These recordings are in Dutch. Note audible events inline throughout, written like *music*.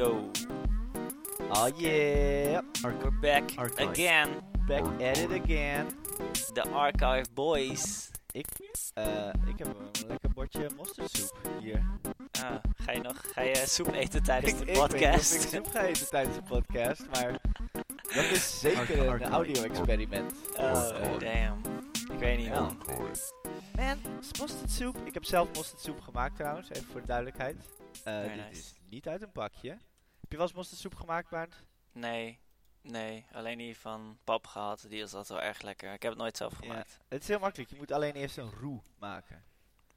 go. Oh yeah, We're back Archive. again. back at it again. The Archive Boys. Ik, eh, ik heb een lekker bordje mosterdsoep hier. Ah, ga je nog ga je soep eten tijdens de ik, ik weet niet of podcast? ik soep ga eten tijdens de podcast, maar dat is *laughs* zeker een audio-experiment. oh, damn. Ik weet niet man. En mosterdsoep. Ik heb zelf mosterdsoep gemaakt trouwens, even voor de duidelijkheid. Eh, dit nice. is niet uit een pakje. Heb je wel eens mosterdsoep gemaakt, Bernd? Nee, nee. Alleen die van pap gehad. Die is altijd wel erg lekker. Ik heb het nooit zelf gemaakt. Het is heel makkelijk. Je moet alleen eerst een roux maken.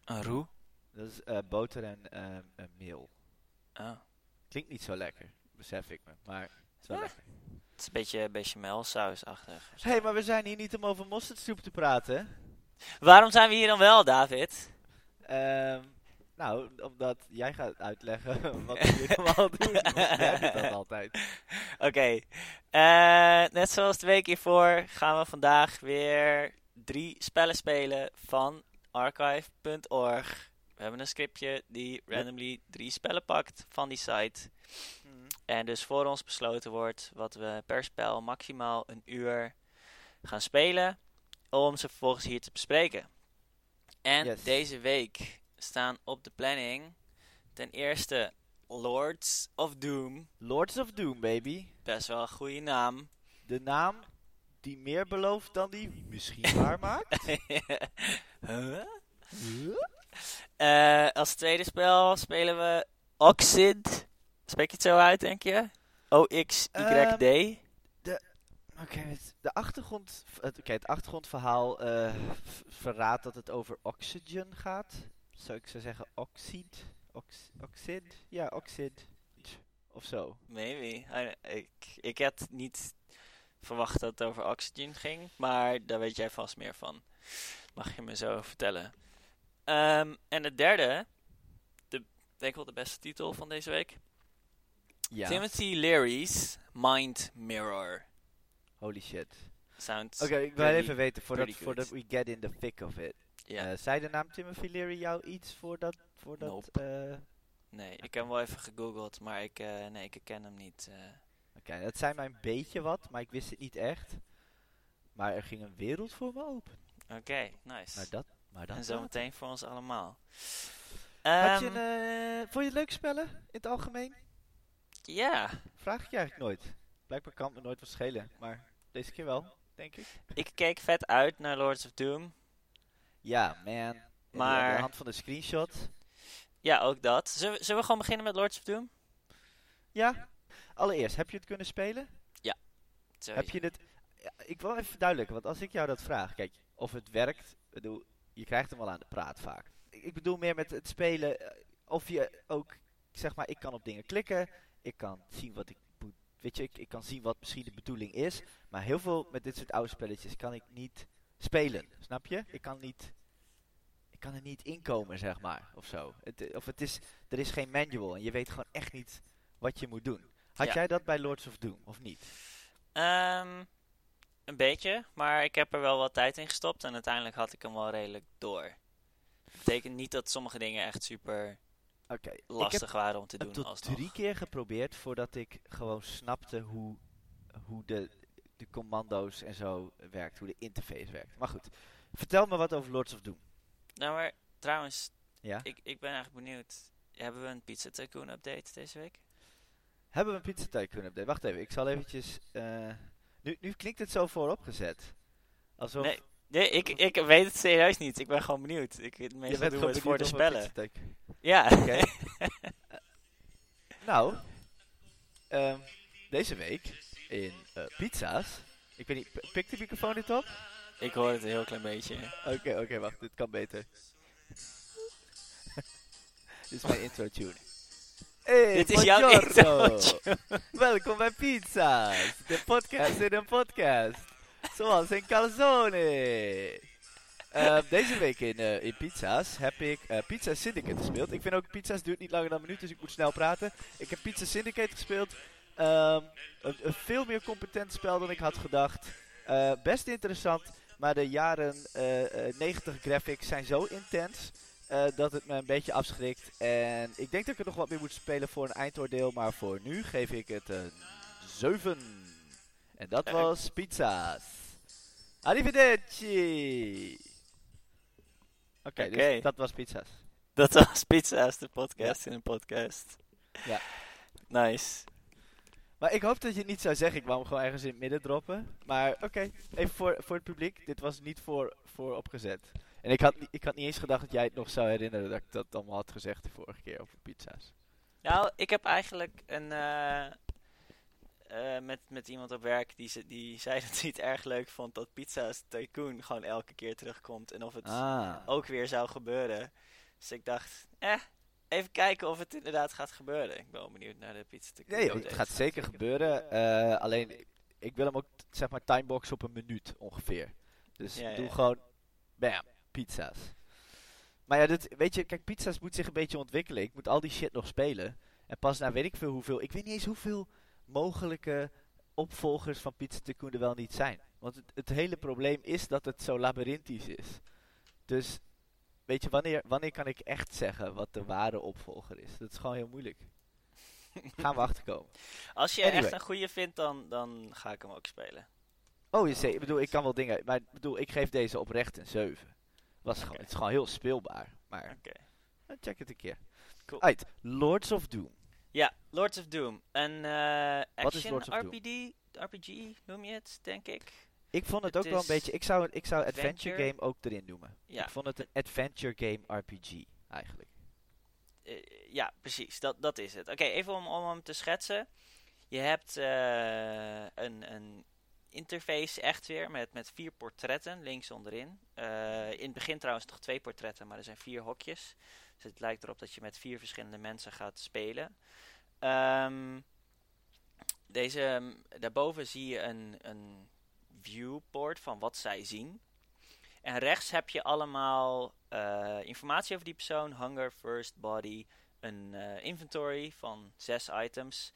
Een roe? Dat is eh, boter en eh, meel. Oh. Klinkt niet zo lekker, besef ik me. Maar het is wel Ja. lekker. Het is een beetje bechamelsausachtig. Hé, hey, maar we zijn hier niet om over mosterdsoep te praten. Waarom zijn we hier dan wel, David? Ehm, nou, omdat jij gaat uitleggen *laughs* wat we hier allemaal doen. *laughs* Jij doet dat altijd. Oké, eh, net zoals de week hiervoor gaan we vandaag weer drie spellen spelen van archive.org. We hebben een scriptje die randomly drie spellen pakt van die site. En dus voor ons besloten wordt wat we per spel maximaal een uur gaan spelen. Om ze vervolgens hier te bespreken. En Yes. deze week staan op de planning ten eerste Lords of Doom. Lords of Doom, baby. Best wel een goede naam. De naam die meer belooft dan die misschien *laughs* waar maakt. *laughs* Huh? Eh, als tweede spel spelen we Oxid. Spreek je het zo uit, denk je? O-X-Y-D. Oké, het- de achtergrond, het, het achtergrondverhaal eh, verraadt dat het over oxygen gaat. Zou ik zo zeggen oxid? Ox, oxid? Ja, oxid. Of zo. Maybe. I- ik, ik had niet verwacht dat het over Oxygen ging. Maar daar weet jij vast meer van. Mag je me zo vertellen. Ehm, en het derde. De, denk ik wel de beste titel van deze week. Ja. Timothy Leary's Mind Mirror. Holy shit. Sounds Oké, ik wil even weten, voordat, we get in the thick of it. Ja. Eh, zei de naam Timothy Leary jou iets voordat... voordat Nope. eh, Nee, ik heb hem wel even gegoogeld, maar ik, eh, nee, ik ken hem niet. Oké, dat zei mij een beetje wat, maar ik wist het niet echt. Maar er ging een wereld voor me open. Oké, nice. Maar dat... Maar dat en zometeen voor ons allemaal. Had je Ehm, een, eh, vond je het leuk spellen in het algemeen? Ja, Vraag ik je eigenlijk nooit. Blijkbaar kan het me nooit wat schelen, maar deze keer wel, denk ik. ik keek vet uit naar Lords of Doom. Ja, man. Maar- Aan de hand van de screenshot. Ja, ook dat. Zullen we, zullen we gewoon beginnen met Lords of Doom? Ja. Allereerst, heb je het kunnen spelen? Sorry. Heb je het... Ja, ik wil even verduidelijken, want als ik jou dat vraag, kijk, of het werkt, bedoel, je krijgt hem wel aan de praat vaak. Ik, ik bedoel meer met het spelen, eh, of je ook, zeg maar, ik kan op dingen klikken, ik kan zien wat ik moet, weet je, ik, ik kan zien wat misschien de bedoeling is, maar heel veel met dit soort oude spelletjes kan ik niet spelen, snap je? Ik kan niet, ik kan er niet inkomen, zeg maar, of zo. Het, eh, of het is, er is geen manual en je weet gewoon echt niet wat je moet doen. Had Ja. jij dat bij Lords of Doom, of niet? Ehm, een beetje, maar ik heb er wel wat tijd in gestopt en uiteindelijk had ik hem wel redelijk door. Betekent niet dat sommige dingen echt super ik heb lastig waren om te heb doen. tot alsnog. drie keer geprobeerd voordat ik gewoon snapte hoe, hoe de, de commando's en zo werkt, hoe de interface werkt. Maar goed, vertel me wat over Lords of Doom. Nou, maar trouwens, Ja? ik, ik ben eigenlijk benieuwd. Hebben we een Pizza Tycoon update deze week? Hebben we een pizza tycoon update? Wacht even, ik zal eventjes... eh, nu, nu klinkt het zo vooropgezet. Alsof... Nee, nee ik, ik weet het serieus niet. Ik ben gewoon benieuwd. Ik, je meestal bent doen gewoon we het voor de spellen. Ja. Oké. *laughs* Nou, deze week in eh, pizza's... Ik weet niet, pikt de microfoon dit op? ik hoor het een heel klein beetje. Oké, oké, wacht, dit kan beter. *laughs* dit is mijn intro tune. Hey, Dit is jouw intro *laughs* Welkom bij Pizza's, de podcast in een podcast. Zoals een calzone. Eh, deze week in, eh, in Pizza's heb ik eh, Pizza Syndicate gespeeld. Ik vind ook Pizza's duurt niet langer dan een minuut, dus ik moet snel praten. Ik heb Pizza Syndicate gespeeld. Ehm, een, een veel meer competent spel dan ik had gedacht. Eh, best interessant, maar de jaren eh, eh, 90 graphics zijn zo intens. eh, dat het me een beetje afschrikt. En ik denk dat ik er nog wat meer moet spelen voor een eindoordeel. Maar voor nu geef ik het een 7. En dat was pizza's. Arrivederci! Oké, Oké. dus dat was pizza's. Dat was Pizza's, de podcast in een podcast. Ja. Nice. Maar ik hoop dat je het niet zou zeggen. Ik wou hem gewoon ergens in het midden droppen. Maar oké, even voor, voor het publiek. Dit was niet voor, voor opgezet. En ik had, ik had niet eens gedacht dat jij het nog zou herinneren dat ik dat allemaal had gezegd de vorige keer over pizza's. Nou, ik heb eigenlijk een. eh, eh, met, met iemand op werk die, ze, die zei dat hij het erg leuk vond dat Pizza's Tycoon gewoon elke keer terugkomt. En of het Ah. ook weer zou gebeuren. Dus ik dacht, eh, even kijken of het inderdaad gaat gebeuren. Ik ben wel benieuwd naar de Pizza Tycoon. Nee, het gaat zeker gebeuren. Eh, alleen, ik wil hem ook, zeg maar, timebox op een minuut ongeveer. Dus ja, doe ja. gewoon, bam, pizza's. Maar ja, dit, weet je, kijk, pizza's moet zich een beetje ontwikkelen. Ik moet al die shit nog spelen. En pas na weet ik veel hoeveel, ik weet niet eens hoeveel mogelijke opvolgers van Pizza Tycoon er wel niet zijn. Want het, het hele probleem is dat het zo labyrinthisch is. Dus, weet je, wanneer, wanneer kan ik echt zeggen wat de ware opvolger is? Dat is gewoon heel moeilijk. *laughs* Gaan we achterkomen. Als je Anyway. echt een goede vindt, dan, dan ga ik hem ook spelen. Oh, je zegt, ik bedoel, ik kan wel dingen, maar ik bedoel, ik geef deze oprecht een 7. Was gewoon, het is gewoon heel speelbaar, maar Oké. eh, check het een keer. Cool. Uit, Lords of Doom. Ja, Lords of Doom. Een eh Wat is action Lords of Doom? RPG noem je het, denk ik. Ik vond het, Het ook wel een beetje, ik zou, ik zou Adventure adventure. Game ook erin noemen. Ja. Ik vond het een Adventure Game RPG, eigenlijk. Eh, ja, precies. Dat, dat is het. Oké, even om, om hem te schetsen. Je hebt eh, een, een interface echt weer met, met vier portretten links onderin. Eh, in het begin trouwens nog twee portretten, maar er zijn vier hokjes. Dus het lijkt erop dat je met vier verschillende mensen gaat spelen. Ehm, deze, daarboven zie je een, een viewport van wat zij zien. En rechts heb je allemaal eh, informatie over die persoon, hunger, first, body, een eh, inventory van zes items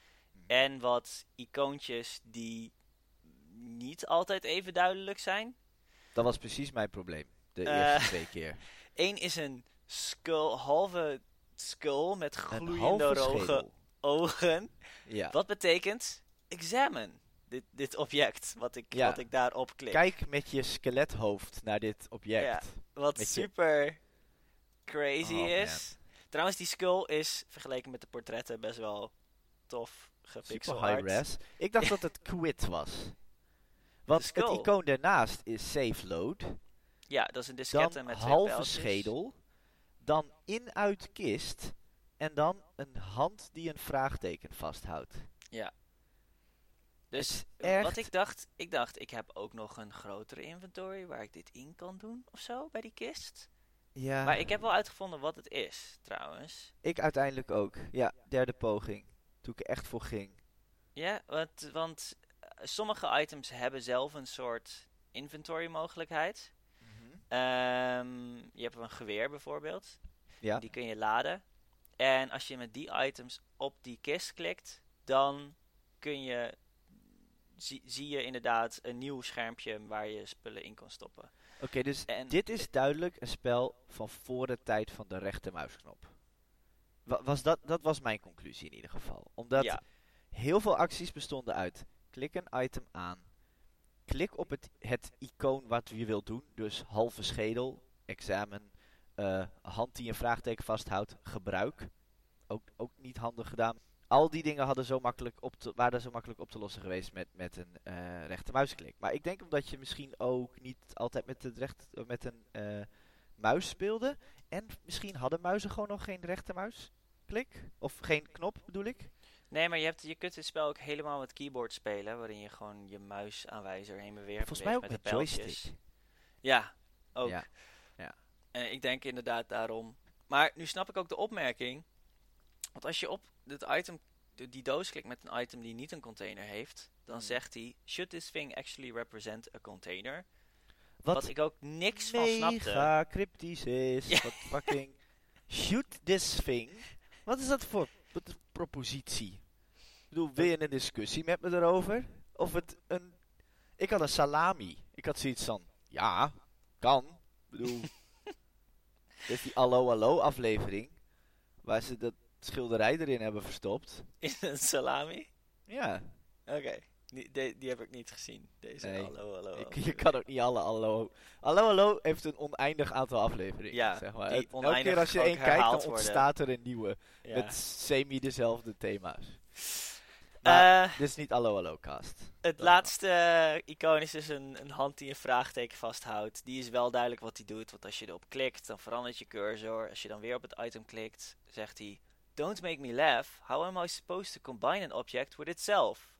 en wat icoontjes die niet altijd even duidelijk zijn. Dat was precies mijn probleem, de Eh, eerste twee keer. *laughs* Eén is een skull, halve skull met gloeiende roge schedel. ogen. Ja. Wat betekent examine dit, dit object wat ik, Ja. wat ik daarop klik. Kijk met je skelethoofd naar dit object. Ja. Wat met je- super crazy Oh, is. Trouwens, die skull is vergeleken met de portretten best wel tof Super gepixel high res. Ik dacht dat het *laughs* quit was. Want het icoon daarnaast is save load. Ja, dat is een diskette Dan met twee halve pijltjes. schedel. Dan in uit kist. En dan een hand die een vraagteken vasthoudt. Dus is wat echt- ik dacht, ik dacht, ik heb ook nog een grotere inventory waar ik dit in kan doen of zo bij die kist. Ja, Maar ik heb wel uitgevonden wat het is, trouwens. ik uiteindelijk ook. Ja, derde poging. Toen ik er echt voor ging. Ja, want, want eh, sommige items hebben zelf een soort inventory mogelijkheid. Ehm, je hebt een geweer bijvoorbeeld. Ja. Die kun je laden. En als je met die items op die kist klikt, dan kun je, zie, zie je inderdaad een nieuw schermpje waar je spullen in kan stoppen. Oké, dus En dit is duidelijk een spel van voor de tijd van de rechtermuisknop. Wa- Was dat, dat was mijn conclusie in ieder geval. Omdat ja, heel veel acties bestonden uit klik een item aan, klik op het, het icoon wat je wilt doen, dus halve schedel, examen, eh, hand die een vraagteken vasthoudt, gebruik. Ook, ook niet handig gedaan. Al die dingen hadden zo makkelijk op te, waren zo makkelijk op te lossen geweest met, met een eh rechtermuisklik. Maar ik denk omdat je misschien ook niet altijd met, het recht, eh, met een eh, muis speelde. En misschien hadden muizen gewoon nog geen rechtermuisklik. Of geen knop bedoel ik. nee, maar je, hebt, je kunt dit spel ook helemaal met keyboard spelen, waarin je gewoon je muisaanwijzer heen beweegt. Volgens mij ook met, met de pijltjes. joystick. Ja, ook. Ja. Ja. En ik denk inderdaad daarom. Maar nu snap ik ook de opmerking. Want als je op het item, die doos klikt met een item die niet een container heeft, dan Hmm. zegt hij: Should this thing actually represent a container? Wat, Wat, ik ook niks van snapte. mega cryptisch is. Ja. Wat fucking... Shoot this thing. Wat is dat voor propositie? Ik bedoel, wil je een discussie met me erover? Of het een... Ik had een salami. Ik had zoiets van... Ja, kan. Ik bedoel... *laughs* Dus die Allo Allo aflevering, waar ze dat schilderij erin hebben verstopt. In een salami? Ja, Oké, die, die, die heb ik niet gezien. Deze Nee. hallo, hallo. ik, hallo. je kan ook niet alle Allo... Allo Allo heeft een oneindig aantal afleveringen, Ja, zeg maar. Het- Elke keer als je één kijkt, dan herhaald worden. ontstaat er een nieuwe. Ja. Met semi dezelfde thema's. Maar Eh, dit is niet Allo Allo cast. het laatste eh, icoon is dus een, een hand die een vraagteken vasthoudt. Die is wel duidelijk wat hij doet, want als je erop klikt, dan verandert je cursor. Als je dan weer op het item klikt, zegt hij... Don't make me laugh. How am I supposed to combine an object with itself?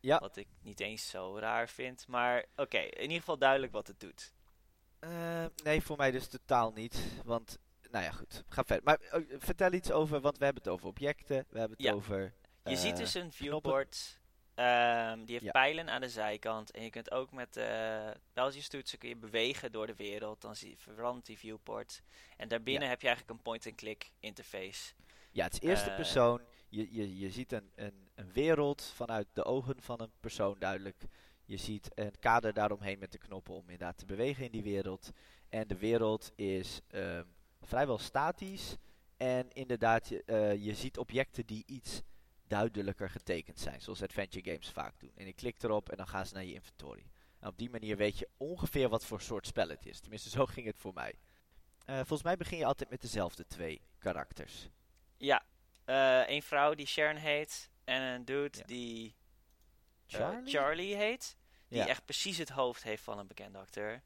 Ja. Wat ik niet eens zo raar vind, maar oké, in ieder geval duidelijk wat het doet. Eh, nee, voor mij dus totaal niet. Want, nou ja, goed. Ga verder. Maar eh, vertel iets over, want we hebben het over objecten. We hebben het Ja. over... Je eh, ziet dus een viewport. ehm, die heeft Ja. pijlen aan de zijkant. En je kunt ook met uh, Belgisch toetsen kun je bewegen door de wereld. Dan zie, verandert die viewport. En daarbinnen Ja. heb je eigenlijk een point-and-click interface. Ja, het is eerste eh, persoon. Je, je, je ziet een, een, een wereld vanuit de ogen van een persoon duidelijk. Je ziet een kader daaromheen met de knoppen om inderdaad te bewegen in die wereld. En de wereld is ehm, vrijwel statisch. En inderdaad, je, eh, je ziet objecten die iets duidelijker getekend zijn. Zoals adventure games vaak doen. En je klikt erop en dan gaan ze naar je inventory. En op die manier weet je ongeveer wat voor soort spel het is. Tenminste, zo *laughs* ging het voor mij. Eh, volgens mij begin je altijd met dezelfde twee karakters. Ja, eh, een vrouw die Sharon heet. En een dude Ja. die eh, Charlie? Charlie heet. Die Ja. echt precies het hoofd heeft van een bekende acteur.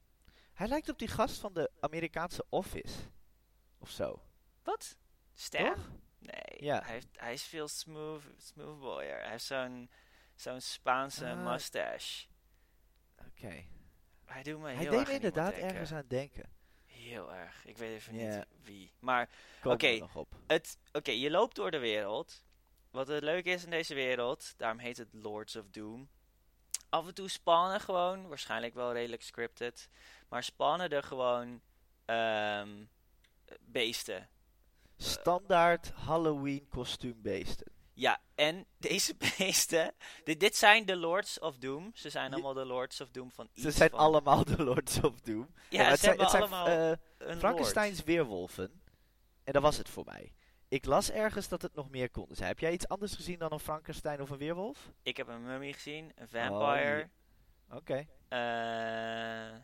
Hij lijkt op die gast van de Amerikaanse Office. Of zo. Wat? Toch? Nee, Ja. hij, heeft, hij is veel smooth, smooth boyer. Hij heeft zo'n zo'n Spaanse Ah. mustache. Oké. Hij doet me heel Hij erg deed inderdaad ergens aan denken. Heel erg. Ik weet even niet wie. Maar Oké. het, je loopt door de wereld. Wat het leuke is in deze wereld, daarom heet het Lords of Doom. Af en toe spannen gewoon, waarschijnlijk wel redelijk scripted, maar spannen er gewoon ehm, beesten. Standaard Halloween kostuumbeesten. Ja, en deze *laughs* beesten, dit, dit zijn de Lords of Doom. Ze zijn allemaal de Lords of Doom van iets Ze zijn van- allemaal de Lords of Doom. Ja, het zijn, het zijn allemaal eh, een Frankensteins weerwolven. En dat was het voor mij. Ik las ergens dat het nog meer konden zijn. Heb jij iets anders gezien dan een Frankenstein of een weerwolf? Ik heb een mummy gezien, een Oh, vampire, Oké. eh,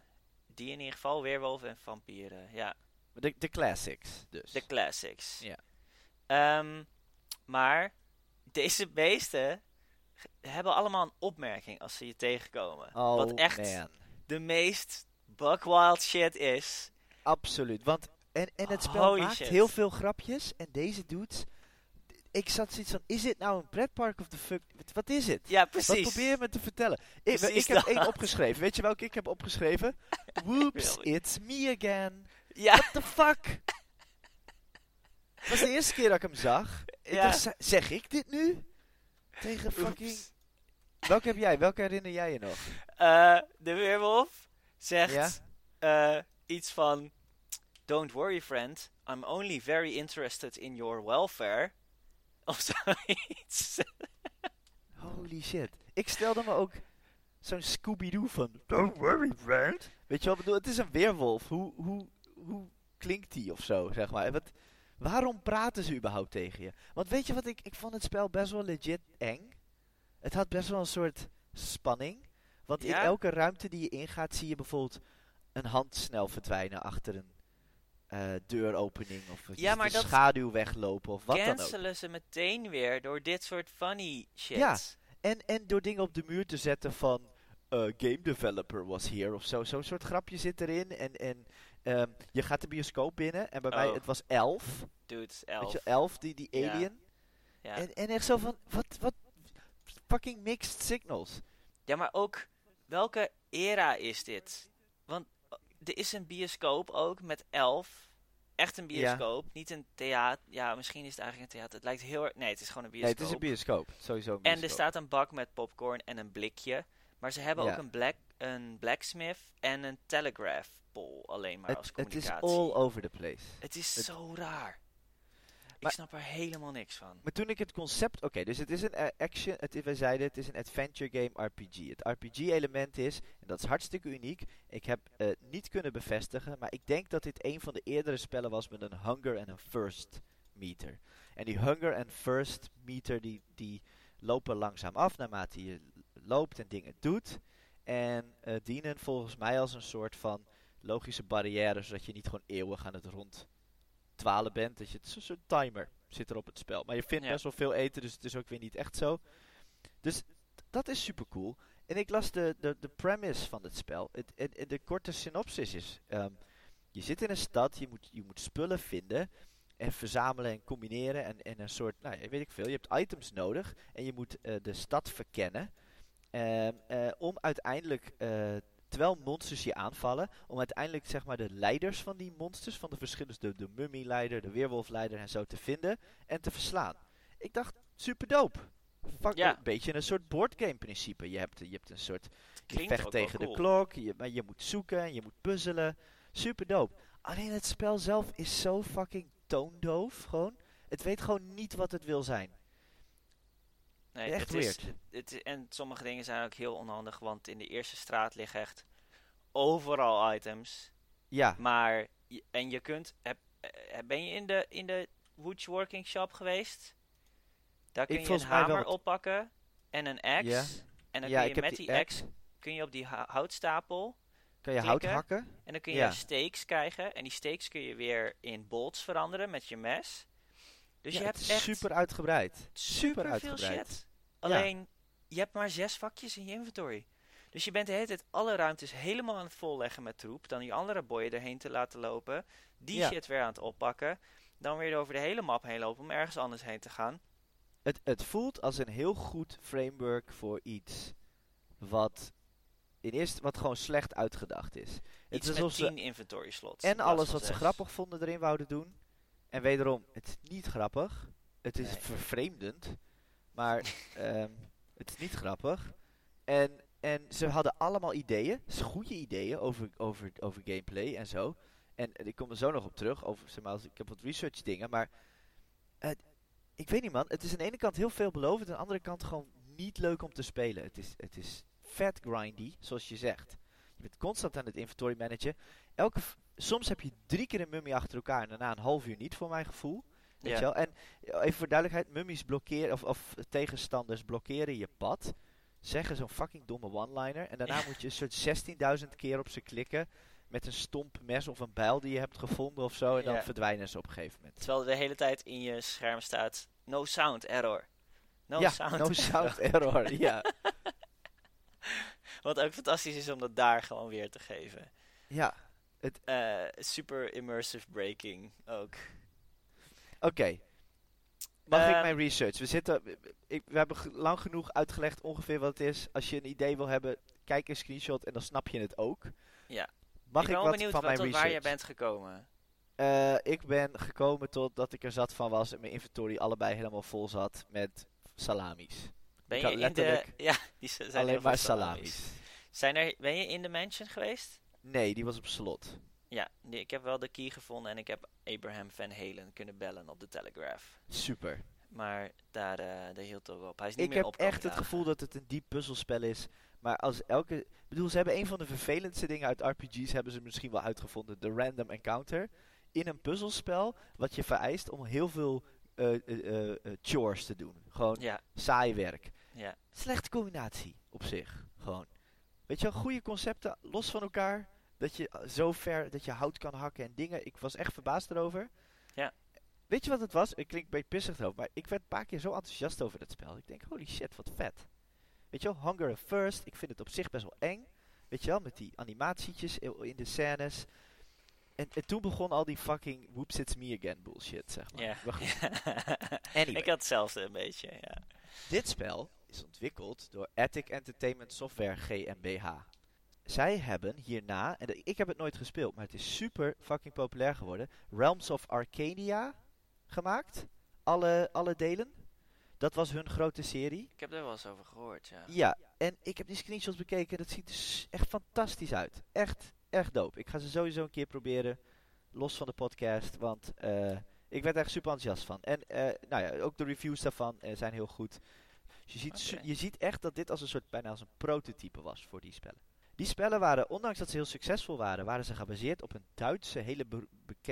die in ieder geval, weerwolven en vampieren. Ja, De, de classics dus. de classics. Ja. Ehm, maar deze beesten hebben allemaal een opmerking als ze je tegenkomen. oh wat echt man. de meest buckwild shit is. Absoluut. Want en, en het spel Holy maakt shit. heel veel grapjes. En deze dudes. Ik zat zoiets van: is dit nou een pretpark of de fuck? Wat- Wat is het? Ja, Wat precies. probeer je me te vertellen? Ik, ik heb één opgeschreven. Weet je welke ik heb opgeschreven? *laughs* Whoops, it's me again. Ja, What the fuck? *laughs* Dat was de eerste keer dat ik hem zag. Ik ja. dacht, "Z- zeg ik dit nu? Tegen fucking... Oeps. Welke heb jij? Welke herinner jij je nog? Eh, de weerwolf zegt Ja? eh, iets van... Don't worry, friend. I'm only very interested in your welfare. *laughs* Of zoiets. Holy shit. Ik stelde me ook zo'n Scooby-Doo van... Don't worry, friend. Weet je wat ik bedoel? Het is een weerwolf. Hoe, hoe, hoe klinkt die of zo, zeg maar? En Wat, waarom praten ze überhaupt tegen je? Want weet je wat, ik, ik vond het spel best wel legit eng. Het had best wel een soort spanning. Want in elke ruimte die je ingaat, zie je bijvoorbeeld een hand snel verdwijnen achter een eh, deuropening. Of Ja, maar dat schaduw weglopen of wat dan ook. Cancelen ze meteen weer door dit soort funny shit. Ja. En, en door dingen op de muur te zetten van eh, game developer was here of zo. Zo'n soort grapje zit erin. En, en ehm, je gaat de bioscoop binnen. En bij mij, Oh. het was elf. Dude, Weet elf. je, elf, die, die alien. Ja. En, en echt zo van, wat, wat, fucking mixed signals. ja, maar ook, welke era is dit? Want eh, er is een bioscoop ook met elf. Echt een Ja. bioscoop, niet een theater. Ja, misschien is het eigenlijk een theater. Het lijkt heel erg... Nee, het is gewoon een Nee, bioscoop. het is een bioscoop. Sowieso een En er bioscoop. staat een bak met popcorn en een blikje. Maar ze hebben Ja. ook een, black, een blacksmith en een telegraph pole alleen maar als het, het is communicatie. all over the place. Het is het- zo raar. Ik snap er helemaal niks van. Maar toen ik het concept... Oké, dus het is een eh, action... Het, is- wij zeiden het is een adventure game RPG. Het RPG-element is, en dat is hartstikke uniek... Ik heb eh, niet kunnen bevestigen... Maar ik denk dat dit een van de eerdere spellen was... met een hunger en een thirst meter. En die hunger en thirst meter... Die, die lopen langzaam af naarmate je loopt en dingen doet. En eh, dienen volgens mij als een soort van logische barrière... zodat je niet gewoon eeuwig aan het rond dwalen bent. Dat je, het is een soort timer zit er op het spel. Maar je vindt Ja. best wel veel eten, dus het is ook weer niet echt zo. Dus dat is super cool. En ik las de, de, de premise van het spel. Het, het- het- de korte synopsis is... ehm, je zit in een stad, je moet, je moet spullen vinden... En verzamelen en combineren en, en een soort, nou ja, weet ik veel. Je hebt items nodig en je moet eh, de stad verkennen. Ehm, eh, om uiteindelijk, eh, terwijl monsters je aanvallen, om uiteindelijk zeg maar de leiders van die monsters, van de verschillende, de, de mummy-leider, de weerwolf-leider en zo te vinden en te verslaan. Ik dacht, super dope. Fuck, Ja. Een beetje een soort boardgame principe. Je hebt, je hebt een soort je vecht tegen cool. de klok, je, maar je moet zoeken, je moet puzzelen. Super dope. Alleen het spel zelf is zo fucking toondoof, gewoon. Het weet gewoon niet wat het wil zijn. Nee, Echt het is, weird. het, en sommige dingen zijn ook heel onhandig, want in de eerste straat liggen echt overal items. Ja, Maar, en je kunt, heb, eh, ben je in de, in de woodworking shop geweest? Daar kun Ik je een hamer oppakken en een axe. En dan Ja, kun je met die axe kun je op die hou- houtstapel kan je hout hakken? en dan kun je Ja. steaks krijgen. En die steaks kun je weer in bolts veranderen met je mes. Dus Ja, je het hebt is echt super uitgebreid. super veel uitgebreid. shit. Alleen, je hebt maar zes vakjes in je inventory. Dus je bent de hele tijd alle ruimtes helemaal aan het volleggen met troep. Dan die andere boyen erheen te laten lopen. Die Ja. shit weer aan het oppakken. Dan weer over de hele map heen lopen om ergens anders heen te gaan. Het, het voelt als een heel goed framework voor iets wat, in eerste, wat gewoon slecht uitgedacht is. Het Iets is met alsof ze tien inventory slots. en alles wat ze grappig vonden erin wouden doen. En wederom, het is niet grappig. Het is Nee. vervreemdend. Maar *laughs* ehm, het is niet grappig. En, en ze hadden allemaal ideeën. Goede ideeën over, over, over gameplay en zo. En, en ik kom er zo nog op terug. Over, zeg maar, als, ik heb wat research dingen. Maar ik weet niet man. Het is aan de ene kant heel veelbelovend. Aan de andere kant gewoon niet leuk om te spelen. Het is, het is vet grindy, zoals je zegt. Je bent constant aan het inventory managen. Elke, soms heb je drie keer een mummy achter elkaar en daarna een half uur niet, voor mijn gevoel. Weet Ja. je wel? En eh, even voor duidelijkheid, mummies blokkeren, of, of tegenstanders blokkeren je pad. Zeggen zo'n fucking domme one-liner. En daarna Ja. moet je een soort 16.000 keer op ze klikken. Met een stomp mes of een bijl die je hebt gevonden of zo. En dan verdwijnen ze op een gegeven moment. Terwijl er de hele tijd in je scherm staat: no sound error. No ja, sound no *laughs* error. sound error. ja. *laughs* Wat ook fantastisch is om dat daar gewoon weer te geven. ja, Eh, super immersive breaking ook. oké. Mag ik Ehm, mijn research? We, zitten, ik, we hebben lang genoeg uitgelegd ongeveer wat het is. Als je een idee wil hebben, kijk een screenshot en dan snap je het ook. Ja. Mag ik ik, ben wat benieuwd van wat, mijn tot research? waar je bent gekomen. Eh, ik ben gekomen tot dat ik er zat van was en mijn inventory allebei helemaal vol zat met salamis. Ben je in de... *laughs* Ja, die zijn Alleen maar salamis. Zijn er, ben je in de mansion geweest? Nee, die was op slot. Ja, die- ik heb wel de key gevonden en ik heb Abraham Van Halen kunnen bellen op de Telegraph. Super. Maar daar, eh daar hield het ook op. Hij is niet Ik meer heb op komen echt het gevoel dat het een diep puzzelspel is. Maar als elke... Ik bedoel, ze hebben een van de vervelendste dingen uit RPG's hebben ze misschien wel uitgevonden. De random encounter. In een puzzelspel wat je vereist om heel veel eh, eh, chores te doen. Gewoon Ja, saai werk. ja. Slechte combinatie op zich. Gewoon. Weet je wel, goede concepten los van elkaar. Dat je zo ver dat je hout kan hakken en dingen. Ik was echt verbaasd erover. Ja. Weet je wat het was? Ik klink een beetje pissig erover, maar ik werd een paar keer zo enthousiast over dat spel. Ik denk, holy shit, wat vet. Weet je wel, Hunger First. Ik vind het op zich best wel eng. Weet je wel, met die animatietjes in de scènes. En, en toen begon al die fucking whoops it's me again bullshit, zeg maar. ja. *laughs* Anyway. ik had hetzelfde een beetje, ja. Dit spel is ontwikkeld door Attic Entertainment Software GmbH. Zij hebben hierna, en ik heb het nooit gespeeld, maar het is super fucking populair geworden, Realms of Arcadia gemaakt. Alle, alle delen. Dat was hun grote serie. Ik heb er wel eens over gehoord, ja. Ja, en ik heb die screenshots bekeken. Dat ziet er echt fantastisch uit. Echt, echt dope. Ik ga ze sowieso een keer proberen. Los van de podcast. Want eh, Ik werd er echt super enthousiast van. En eh, nou ja, ook de reviews daarvan eh, zijn heel goed. Dus je, ziet, je ziet echt dat dit als een soort, bijna als een prototype was voor die spellen. Die spellen waren, ondanks dat ze heel succesvol waren, waren ze gebaseerd op een Duitse, hele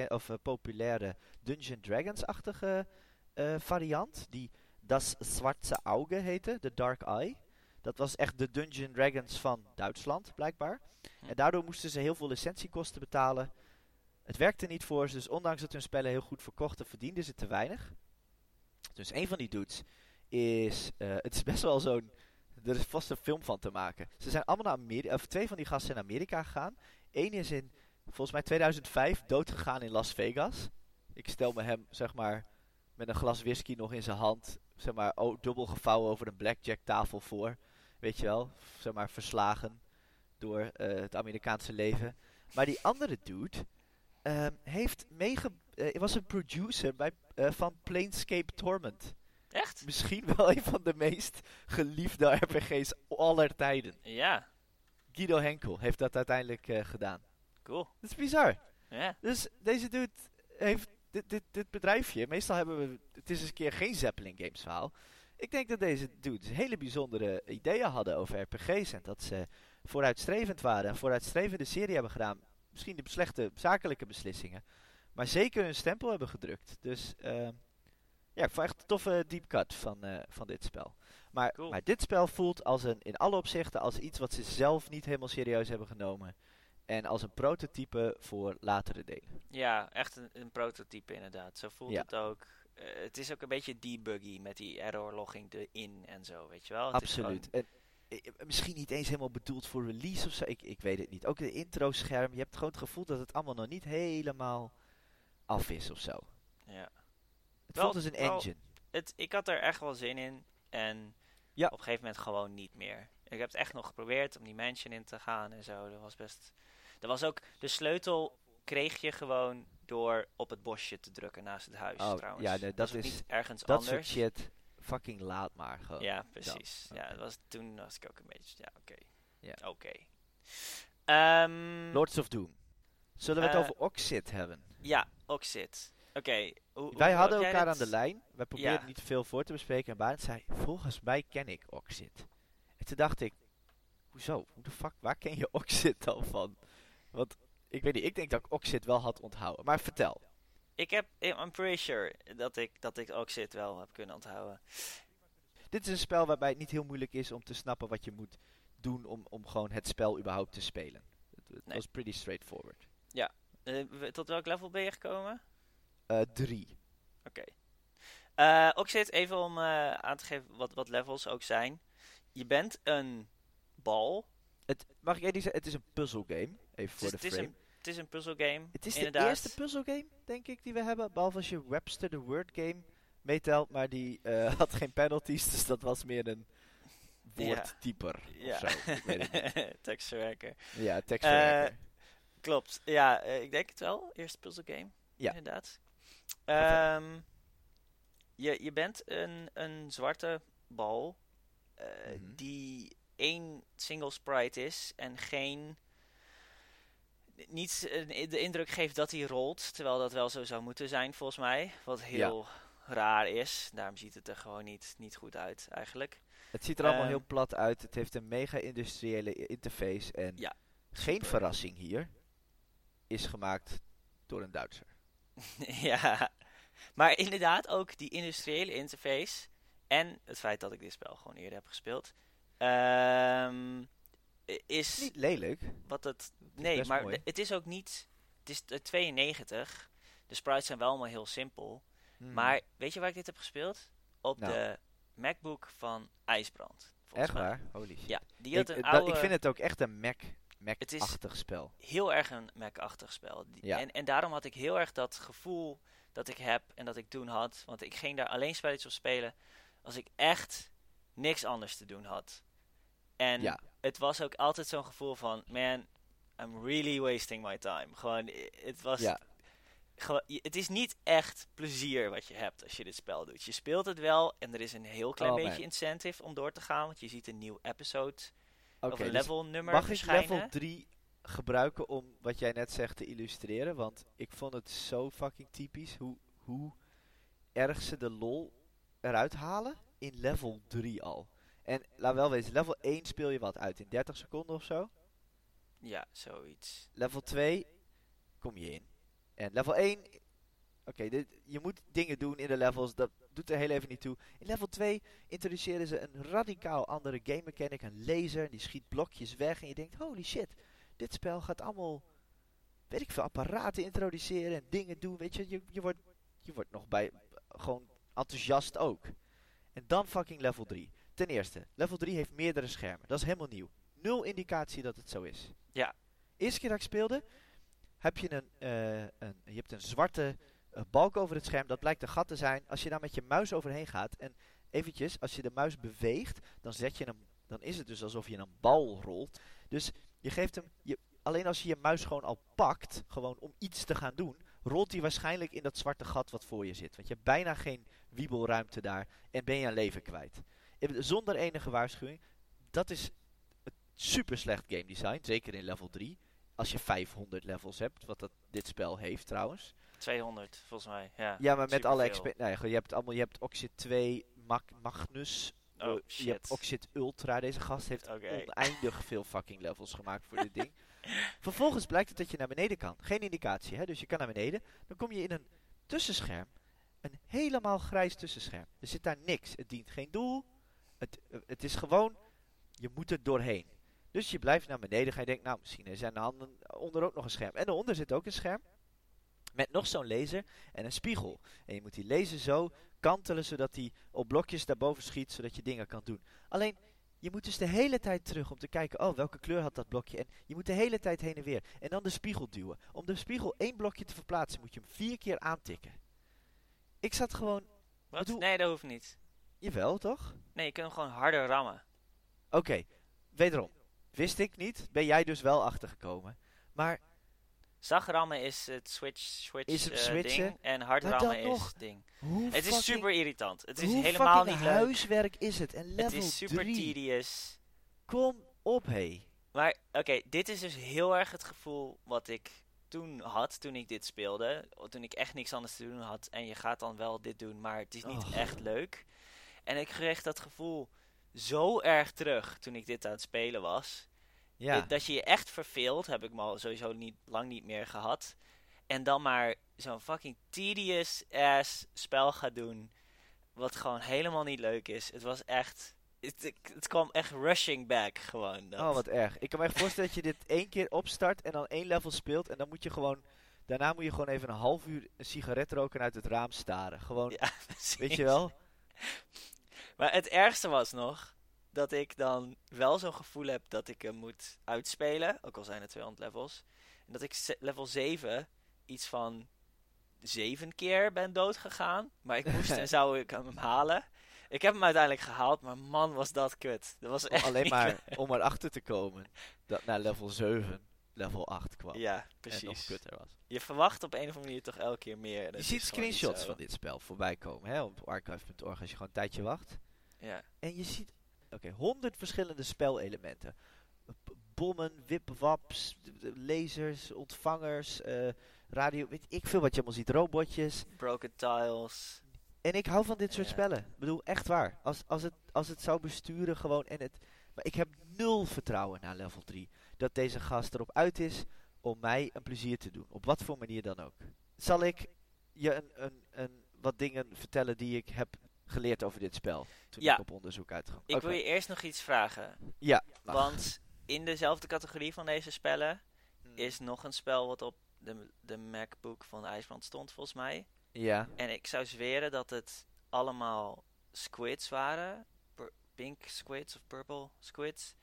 of, eh, populaire Dungeon Dragons-achtige eh, variant. Die Das Schwarze Auge heette, The Dark Eye. Dat was echt de Dungeon Dragons van Duitsland, blijkbaar. Hm. En daardoor moesten ze heel veel licentiekosten betalen. Het werkte niet voor ze, dus ondanks dat hun spellen heel goed verkochten, verdienden ze te weinig. Dus een van die dudes is, eh, het is best wel zo'n, er is vast een film van te maken. Ze zijn allemaal naar Amerika, of twee van die gasten zijn naar Amerika gegaan. Eén is in, volgens mij 2005, doodgegaan in Las Vegas. Ik stel me hem, zeg maar, met een glas whisky nog in zijn hand, zeg maar, oh, dubbel gevouwen over een blackjack tafel voor. Weet je wel, zeg maar, verslagen door eh, het Amerikaanse leven. Maar die andere dude ehm, heeft meege... eh, was een producer bij, van Planescape Torment. Echt? Misschien wel een van de meest geliefde RPG's aller tijden. Ja, Guido Henkel heeft dat uiteindelijk eh, gedaan. cool. Dat is bizar. Ja. Dus deze dude heeft dit, dit, dit bedrijfje. Meestal hebben we. Het is eens een keer geen Zeppelin Games verhaal. Ik denk dat deze dudes hele bijzondere ideeën hadden over RPG's. En dat ze vooruitstrevend waren. En vooruitstrevende serie hebben gedaan. Misschien de slechte zakelijke beslissingen. Maar zeker hun stempel hebben gedrukt. Dus ehm, ja, ik vond echt een toffe deep cut van, eh, van dit spel. Maar, Cool. maar dit spel voelt als een, in alle opzichten als iets wat ze zelf niet helemaal serieus hebben genomen. En als een prototype voor latere delen. Ja, echt een, een prototype inderdaad. Zo voelt Ja. het ook. Eh, het is ook een beetje debuggy met die error logging erin en zo, weet je wel. Het Absoluut. eh, misschien niet eens helemaal bedoeld voor release of zo. Ik, ik weet het niet. Ook de intro scherm. Je hebt gewoon het gevoel dat het allemaal nog niet helemaal af is of zo. ja. Het Wel- voelt als een wel- engine. het, ik had er echt wel zin in. En Ja. op een gegeven moment gewoon niet meer. Ik heb het echt nog geprobeerd om die mansion in te gaan en zo. Dat was best. Dat was ook. De sleutel kreeg je gewoon door op het bosje te drukken naast het huis. Oh, trouwens. ja, nee, dat is- niet ergens Dat soort anders. shit. Fucking laat maar gewoon. Ja, precies. Ja, dat was, toen was ik ook een beetje. Ja, oké. Ja. Oké. Ehm, Lords of Doom. Zullen we het Eh, over Oxid hebben? Ja, Oxid. Oké. Wij hadden elkaar aan de lijn. Wij probeerden Ja. niet veel voor te bespreken. En Barend zei, volgens mij ken ik Oxid. En toen dacht ik, hoezo? Hoe de fuck, waar ken je Oxid dan van? Want, ik weet niet, ik denk dat ik Oxid wel had onthouden. Maar vertel. Ik heb, I'm pretty sure dat ik, dat ik Oxid wel heb kunnen onthouden. Dit is een spel waarbij het niet heel moeilijk is om te snappen wat je moet doen om, om gewoon het spel überhaupt te spelen. Het, Nee. was pretty straightforward. Eh, w- tot welk level ben je gekomen? Eh drie. Oké. Eh Oxid, even om eh, aan te geven wat, wat levels ook zijn. Je bent een bal. Het, mag ik eerlijk zeggen, het is een puzzelgame. Even voor is- de het is frame. Het is een puzzelgame. Het is inderdaad. de eerste puzzelgame, denk ik, die we hebben. Behalve als je Webster de Word Game meetelt. Maar die *laughs* had geen penalties, dus dat was meer een woordtyper Ja. of zo. Ik weet het niet. *laughs* Tekstverwerker. Ja, tekstverwerker. Klopt. Ja, ik denk het wel. Eerste puzzelgame. Ja. Inderdaad. Ehm, je, je bent een, een zwarte bal eh, Mhm. die één single sprite is en geen niet eh, de indruk geeft dat hij rolt, terwijl dat wel zo zou moeten zijn volgens mij, wat heel raar is. Daarom ziet het er gewoon niet, niet goed uit eigenlijk. het ziet er allemaal ehm, heel plat uit. Het heeft een mega industriële interface. En Ja, geen verrassing hier. Is gemaakt door een Duitser. *laughs* ja, maar inderdaad ook die industriële interface en het feit dat ik dit spel gewoon eerder heb gespeeld, ehm, is Niet lelijk. wat het... Nee, maar het is ook niet... Het is de 92, de sprites zijn wel allemaal heel simpel, Hmm. maar weet je waar ik dit heb gespeeld? Op Nou. de MacBook van IJsbrand. Echt waar? Holy shit. Ja, die Ik, had een oude... ik vind het ook echt een Mac, Mac-achtig spel. heel erg een Mac-achtig spel. Ja. En, en daarom had ik heel erg dat gevoel dat ik heb en dat ik toen had. Want ik ging daar alleen spelletjes op spelen als ik echt niks anders te doen had. En Ja. het was ook altijd zo'n gevoel van, man, I'm really wasting my time. Gewoon, het was... Ja. Gewoon, het is niet echt plezier wat je hebt als je dit spel doet. Je speelt het wel en er is een heel klein Oh, beetje man. incentive om door te gaan. Want je ziet een nieuw episode Of een dus level nummer mag ik level 3 gebruiken om wat jij net zegt te illustreren? Want ik vond het zo fucking typisch hoe, hoe erg ze de lol eruit halen in level 3 al. En laat wel wezen, level 1 speel je wat uit in 30 seconden of zo. Ja, zoiets. Level 2 kom je in. En level 1, oké, dit- je moet dingen doen in de levels, dat doet er heel even niet toe. In level 2 introduceren ze een radicaal andere game mechanic, een laser, die schiet blokjes weg en je denkt, holy shit, dit spel gaat allemaal, weet ik veel, apparaten introduceren en dingen doen, weet je, je, je, wordt, je wordt nog bij, gewoon enthousiast ook. En dan fucking level 3. Ten eerste, level 3 heeft meerdere schermen, dat is helemaal nieuw. Nul indicatie dat het zo is. Ja. Eerste keer dat ik speelde, heb je een, eh, een, je hebt een zwarte balk over het scherm. Dat blijkt een gat te zijn. Als je daar met je muis overheen gaat en eventjes, als je de muis beweegt, dan zet je hem, dan is het dus alsof je een bal rolt. Dus je geeft hem, je, alleen als je je muis gewoon al pakt, gewoon om iets te gaan doen, rolt hij waarschijnlijk in dat zwarte gat wat voor je zit. Want je hebt bijna geen wiebelruimte daar en ben je een leven kwijt. Eh, Zonder enige waarschuwing. Dat is super slecht game design, zeker in level 3. Als je 500 levels hebt, wat dat, dit spel heeft trouwens. 200, volgens mij. Ja, Ja, maar met alle superveel. expe- nee, je hebt allemaal, je hebt Oxid 2, Mag- Magnus, Oh, eh, je hebt shit. Oxid Ultra. Deze gast heeft Oké. oneindig veel fucking levels gemaakt voor dit ding. *laughs* Vervolgens blijkt het dat je naar beneden kan. Geen indicatie, hè? dus je kan naar beneden. Dan kom je in een tussenscherm. Een helemaal grijs tussenscherm. Er zit daar niks. Het dient geen doel. Het, eh, het is gewoon, je moet er doorheen. Dus je blijft naar beneden. Ga je denken, nou misschien zijn de handen onder ook nog een scherm. En daaronder zit ook een scherm. Met nog zo'n laser en een spiegel. En je moet die laser zo kantelen, zodat die op blokjes daarboven schiet, zodat je dingen kan doen. Alleen, je moet dus de hele tijd terug om te kijken, oh, welke kleur had dat blokje? En je moet de hele tijd heen en weer. En dan de spiegel duwen. Om de spiegel één blokje te verplaatsen, moet je hem vier keer aantikken. Ik zat gewoon, Wat? bedoel- Nee, dat hoeft niet. jawel toch? Nee, je kunt hem gewoon harder rammen. Oké, wederom. Wist ik niet, ben jij dus wel achtergekomen. Maar Zacht rammen is het switch, switch Is eh, ding. En hard Maar rammen dan is nog, het ding. hoe Het is super irritant. Het is helemaal niet leuk. huiswerk is het? En level Het is super 3. tedious. Kom op, hé. Maar oké, dit is dus heel erg het gevoel wat ik toen had, toen ik dit speelde. Toen ik echt niks anders te doen had. En je gaat dan wel dit doen, maar het is niet Och. echt leuk. En ik kreeg dat gevoel zo erg terug toen ik dit aan het spelen was. Ja. Eh, Dat je je echt verveelt, heb ik me al sowieso niet, lang niet meer gehad. En dan maar zo'n fucking tedious ass spel gaat doen. Wat gewoon helemaal niet leuk is. Het was echt. Het, het, kwam echt rushing back gewoon. Dat. Oh, wat erg. Ik kan me echt voorstellen dat je dit één keer opstart en dan één level speelt. En dan moet je gewoon... Daarna moet je gewoon even een half uur een sigaret roken en uit het raam staren. Gewoon, Ja, *laughs* weet je wel? Maar het ergste was nog dat ik dan wel zo'n gevoel heb dat ik hem moet uitspelen. Ook al zijn het 200 levels. En dat ik level 7 iets van zeven keer ben doodgegaan. Maar ik moest en *laughs* zou ik hem halen. Ik heb hem uiteindelijk gehaald, maar man was dat kut. Dat was echt alleen maar leuk. om erachter te komen dat naar level 7 level 8 kwam. Ja, en nog precies. kutter was. Je verwacht op een of andere manier toch elke keer meer. en Je ziet screenshots van dit spel voorbij komen hè, op archive.org als je gewoon een tijdje wacht. Ja. En je ziet, oké, honderd verschillende spelelementen. Bommen, wipwaps, lasers, ontvangers, eh, radio, weet ik veel wat je allemaal ziet, robotjes. Broken tiles. En ik hou van dit soort spellen. Ik bedoel, echt waar. Als, als, het, als het zou besturen gewoon en het... Maar ik heb nul vertrouwen na level 3. Dat deze gast erop uit is om mij een plezier te doen. Op wat voor manier dan ook. Zal ik je een, een, een, wat dingen vertellen die ik heb geleerd over dit spel? Toen Ja. ik op onderzoek uitging. Ik wil je eerst nog iets vragen. Ja, mag. Want in dezelfde categorie van deze spellen Hmm. is nog een spel wat op de, de MacBook van IJsbrand stond, volgens mij. Ja, En ik zou zweren dat het allemaal squids waren. Pink squids of purple squids.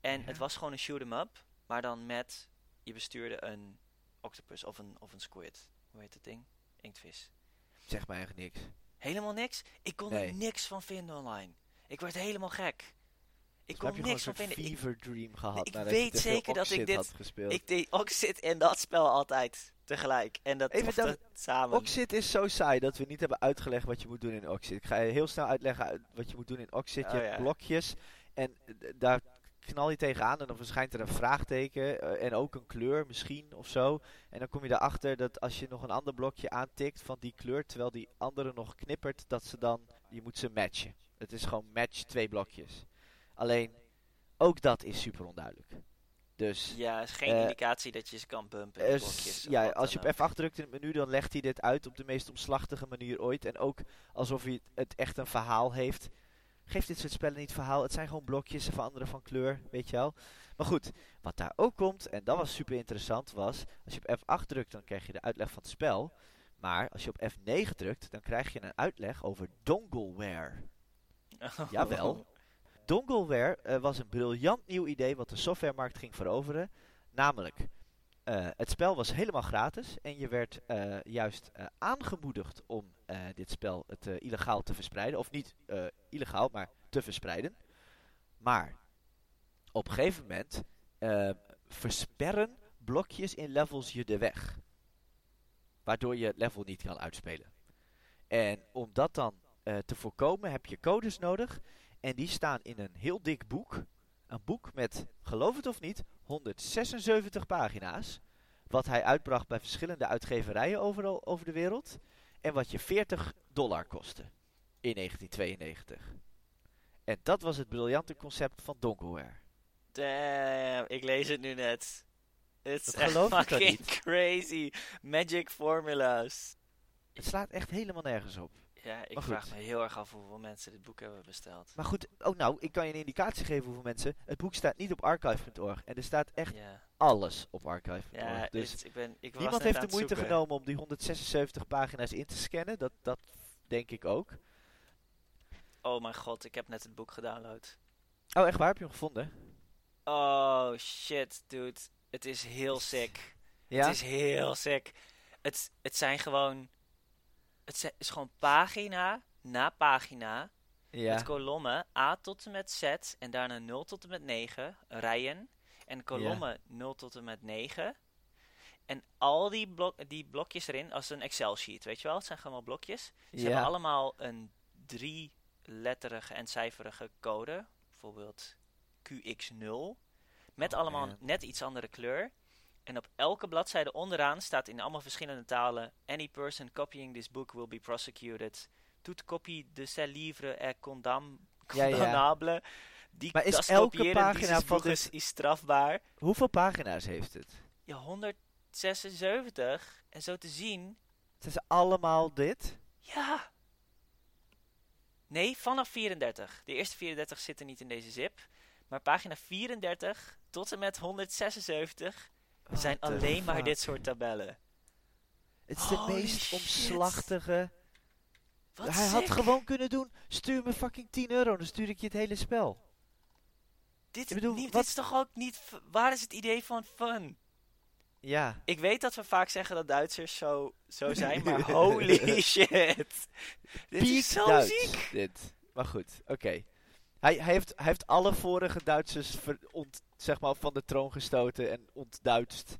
En Ja. het was gewoon een shoot 'em up. Maar dan met, je bestuurde een octopus of een, of een squid. Hoe heet het ding? Inktvis. zeg mij eigenlijk niks. Helemaal niks? Ik kon Nee. er niks van vinden online. Ik werd helemaal gek. Ik mij kon heb je niks van vinden. Ik, fever dream gehad. ik weet zeker dat ik dit- had gespeeld. ik deed Oxid en dat spel altijd tegelijk. En dat Even dat samen. Oxid is zo saai dat we niet hebben uitgelegd wat je moet doen in Oxid. Ik ga je heel snel uitleggen uit- wat je moet doen in Oxid. Oh, je hebt ja. blokjes en daar knal je tegenaan en dan verschijnt er een vraagteken eh, en ook een kleur misschien of zo. En dan kom je erachter dat als je nog een ander blokje aantikt van die kleur, terwijl die andere nog knippert, dat ze dan, je moet ze matchen. Het is gewoon match twee blokjes. Alleen, ook dat is super onduidelijk. Dus Ja, is geen Eh, indicatie dat je ze kan bumpen. blokjes ja, als je op F8 drukt in het menu, dan legt hij dit uit op de meest omslachtige manier ooit. En ook alsof hij het echt een verhaal heeft. Geeft dit soort spellen niet verhaal. Het zijn gewoon blokjes, ze veranderen van kleur, weet je wel. Maar goed, wat daar ook komt, en dat was super interessant, was... Als je op F8 drukt, dan krijg je de uitleg van het spel. Maar als je op F9 drukt, dan krijg je een uitleg over dongleware. *laughs* Jawel. Dongleware eh, was een briljant nieuw idee wat de softwaremarkt ging veroveren. Namelijk, het spel was helemaal gratis en je werd eh, juist eh, aangemoedigd om eh, dit spel het, eh, illegaal te verspreiden. Of niet eh, illegaal, maar te verspreiden. Maar op een gegeven moment eh, versperren blokjes in levels je de weg. Waardoor je het level niet kan uitspelen. En om dat dan eh, te voorkomen heb je codes nodig. En die staan in een heel dik boek. Een boek met, geloof het of niet, 176 pagina's. Wat hij uitbracht bij verschillende uitgeverijen overal over de wereld. En wat je 40 dollar kostte in 1992. En dat was het briljante concept van Dongleware. Damn, ik lees het nu net. Het is echt dan fucking crazy. Magic formulas. Het slaat echt helemaal nergens op. Ja, ik vraag me heel erg af hoeveel mensen dit boek hebben besteld. Maar goed, oh nou, ik kan je een indicatie geven hoeveel mensen. Het boek staat niet op archive.org. En er staat echt Ja, alles op archive.org. ja dus ik ben, ik was Niemand heeft de moeite zoeken. genomen om die 176 pagina's in te scannen. Dat, dat denk ik ook. Oh mijn god, ik heb net het boek gedownload. Oh, echt waar? Heb je hem gevonden? Oh shit, dude. Het is heel sick. Ja? Het is heel sick. Het, het zijn gewoon... Het is gewoon pagina na pagina ja. met kolommen A tot en met Z en daarna 0 tot en met 9 rijen. En kolommen 0 tot en met 9. En al die, blok, die blokjes erin, als een Excel-sheet, weet je wel? Het zijn gewoon blokjes. Ze hebben allemaal een drie-letterige en cijferige code. Bijvoorbeeld QX0. Met Oh, allemaal man. net iets andere kleur. En op elke bladzijde onderaan staat in allemaal verschillende talen... Any person copying this book will be prosecuted. Toute copie de ce livre est condam Ja, ja. condamnable. Die Maar is elke pagina van dit- is strafbaar. Hoeveel pagina's heeft het? Ja, 176. En zo te zien... Zijn ze allemaal dit? Ja. Nee, vanaf 34. De eerste 34 zitten niet in deze zip. Maar pagina 34 tot en met 176 zijn What the alleen maar fuck? dit soort tabellen. Het is de meest shit. omslachtige... Wat Hij had gewoon kunnen doen, stuur me fucking 10 euro, dan stuur ik je het hele spel. Dit, ik bedoel, niet, wat- dit is toch ook niet... Waar is het idee van fun? Ja. Ik weet dat we vaak zeggen dat Duitsers zo, zo *laughs* zijn, maar holy *laughs* shit. Dit is zo Duits, ziek. dit. Maar goed, oké. Hij, hij, heeft, hij heeft alle vorige Duitsers ver- ont, zeg maar, van de troon gestoten en ontduitst.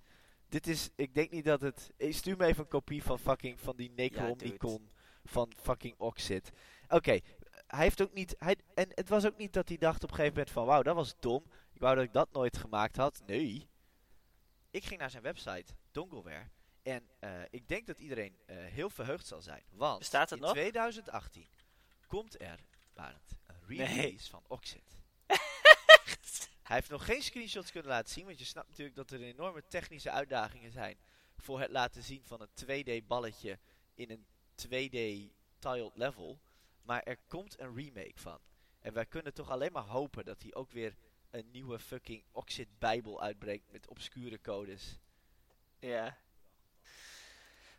Dit is, ik denk niet dat het... eh, Stuur me even een kopie van fucking, van die Necromicon van fucking Oxid. Oké, hij heeft ook niet, hij, en het was ook niet dat hij dacht op een gegeven moment van, wauw, dat was dom. Ik wou dat ik dat nooit gemaakt had. Nee. Ik ging naar zijn website, Dongleware. En eh, ik denk dat iedereen eh, heel verheugd zal zijn. Want Bestaat het in nog? 2018 komt er, Barend, release Nee. van Oxid. *laughs* Hij heeft nog geen screenshots kunnen laten zien, want je snapt natuurlijk dat er enorme technische uitdagingen zijn voor het laten zien van een 2D balletje in een 2D tiled level. Maar er komt een remake van. En wij kunnen toch alleen maar hopen dat hij ook weer een nieuwe fucking Oxid Bijbel uitbrengt met obscure codes. Ja.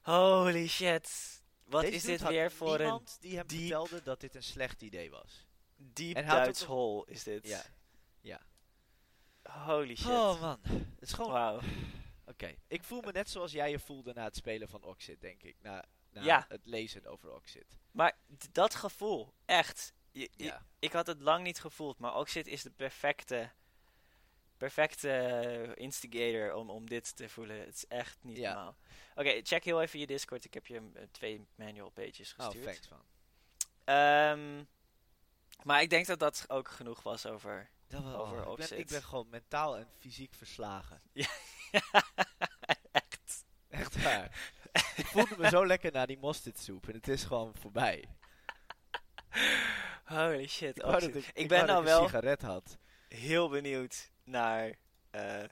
Holy shit. Wat Deze is dit weer voor een niemand die hem diep- vertelde dat dit een slecht idee was. Ook Duits hol is dit. Ja. Ja. Holy shit. Oh man, het is gewoon Wauw. Oké, ik voel me net zoals jij je voelde na het spelen van Oxid, denk ik. Na, na Ja. het lezen over Oxid. Maar dat gevoel, echt. Je- je- Ja. Ik had het lang niet gevoeld, maar Oxid is de perfecte, perfecte instigator om, om dit te voelen. Het is echt niet Ja. normaal. Oké, check heel even je Discord. Ik heb je twee manual pages Oh, gestuurd. thanks man. Ehm, Maar ik denk dat dat ook genoeg was over... Dat wel, Over ik, ben, Oxid. ik ben gewoon mentaal en fysiek verslagen. *laughs* *laughs* Echt. Echt waar. ik voelde me zo lekker na die mosterdsoep en het is gewoon voorbij. *laughs* Holy shit. Ik, ik, ik ik ben nou wel een sigaret had. heel benieuwd naar, eh,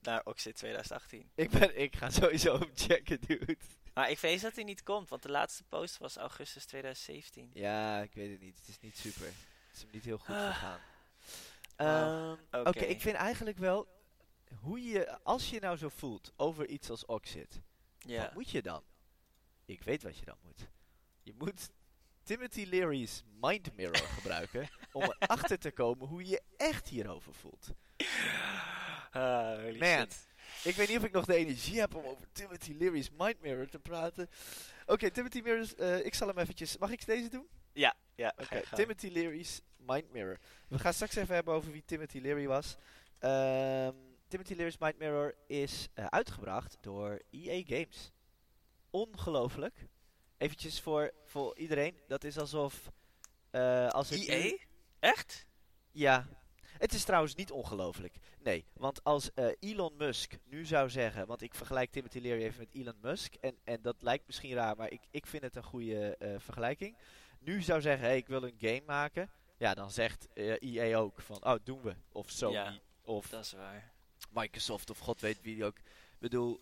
naar Oxid 2018. Ik, ben, ik ga sowieso checken, dude. Maar ik vrees dat hij niet komt, want de laatste post was augustus 2017. Ja, ik weet het niet. Het is niet super. Het is hem niet heel goed Ah. gegaan. Wauw. Ehm, Oké. Ik vind eigenlijk wel... Hoe je, als je nou zo voelt over iets als Oxid, Ja. wat moet je dan? Ik weet wat je dan moet. Je moet Timothy Leary's Mind Mirror *laughs* gebruiken om erachter te komen hoe je echt hierover voelt. Ah, holy Man. shit. Ik weet niet of ik nog de energie heb om over Timothy Leary's Mind Mirror te praten. Oké, Timothy Mirror's, eh, ik zal hem eventjes... Mag ik deze doen? Ja, ja. Oké. Timothy Leary's Mind Mirror. We gaan straks even hebben over wie Timothy Leary was. Ehm, Timothy Leary's Mind Mirror is eh, uitgebracht door EA Games. Ongelooflijk. Eventjes voor, voor iedereen. Dat is alsof... eh als EA? E Echt? ja. Het is trouwens niet ongelooflijk. Nee, want als eh, Elon Musk nu zou zeggen... Want ik vergelijk Timothy Leary even met Elon Musk. En, en dat lijkt misschien raar, maar ik, ik vind het een goede eh, vergelijking. Nu zou zeggen, hey, ik wil een game maken. Ja, dan zegt eh, EA ook van, oh, doen we. Of Sony, Ja. of Dat is waar. Microsoft, of god weet wie ook. Ik bedoel,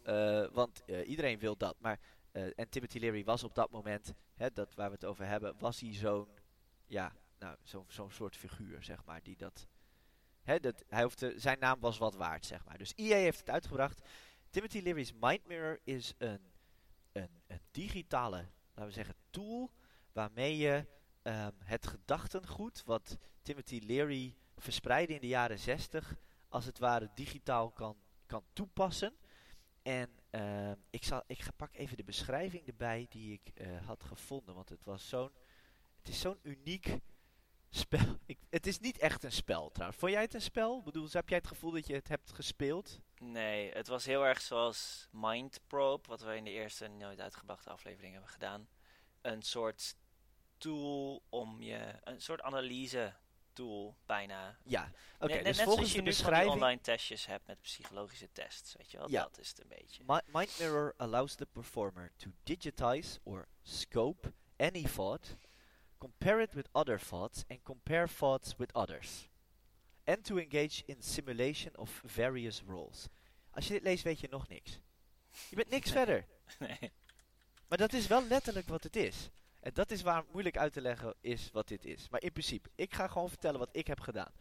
want iedereen wil dat. Maar, en Timothy Leary was op dat moment, hè, dat waar we het over hebben, was hij zo'n, ja, nou, zo'n zo'n soort figuur, zeg maar, die dat... Dat hij hoefde, zijn naam was wat waard, zeg maar. Dus EA heeft het uitgebracht. Timothy Leary's Mind Mirror is een, een, een digitale, laten we zeggen, tool waarmee je ehm, het gedachtengoed wat Timothy Leary verspreidde in de jaren 60 als het ware digitaal kan, kan toepassen. En ehm, ik, zal, ik pak even de beschrijving erbij die ik eh, had gevonden, want het was zo'n, het is zo'n uniek spel. *laughs* Ik, het is niet echt een spel trouwens. Vond jij het een spel? Ik bedoel, heb jij het gevoel dat je het hebt gespeeld? Nee, het was heel erg zoals Mind Probe, wat we in de eerste nooit uitgebrachte aflevering hebben gedaan. Een soort tool om je, een soort analyse tool bijna. Ja, oké. net, net dus zoals volgens je de nu van die beschrijving... online testjes hebt met psychologische tests, weet je wel? Ja. Dat is het een beetje. Mi- Mind Mirror allows the performer to digitize or scope any thought, compare it with other thoughts, and compare thoughts with others. And to engage in simulation of various roles. Als je dit leest, weet je nog niks. Je bent niks verder. *laughs* nee. Maar dat is wel letterlijk wat het is. En dat is waar moeilijk uit te leggen is wat dit is. Maar in principe, ik ga gewoon vertellen wat ik heb gedaan.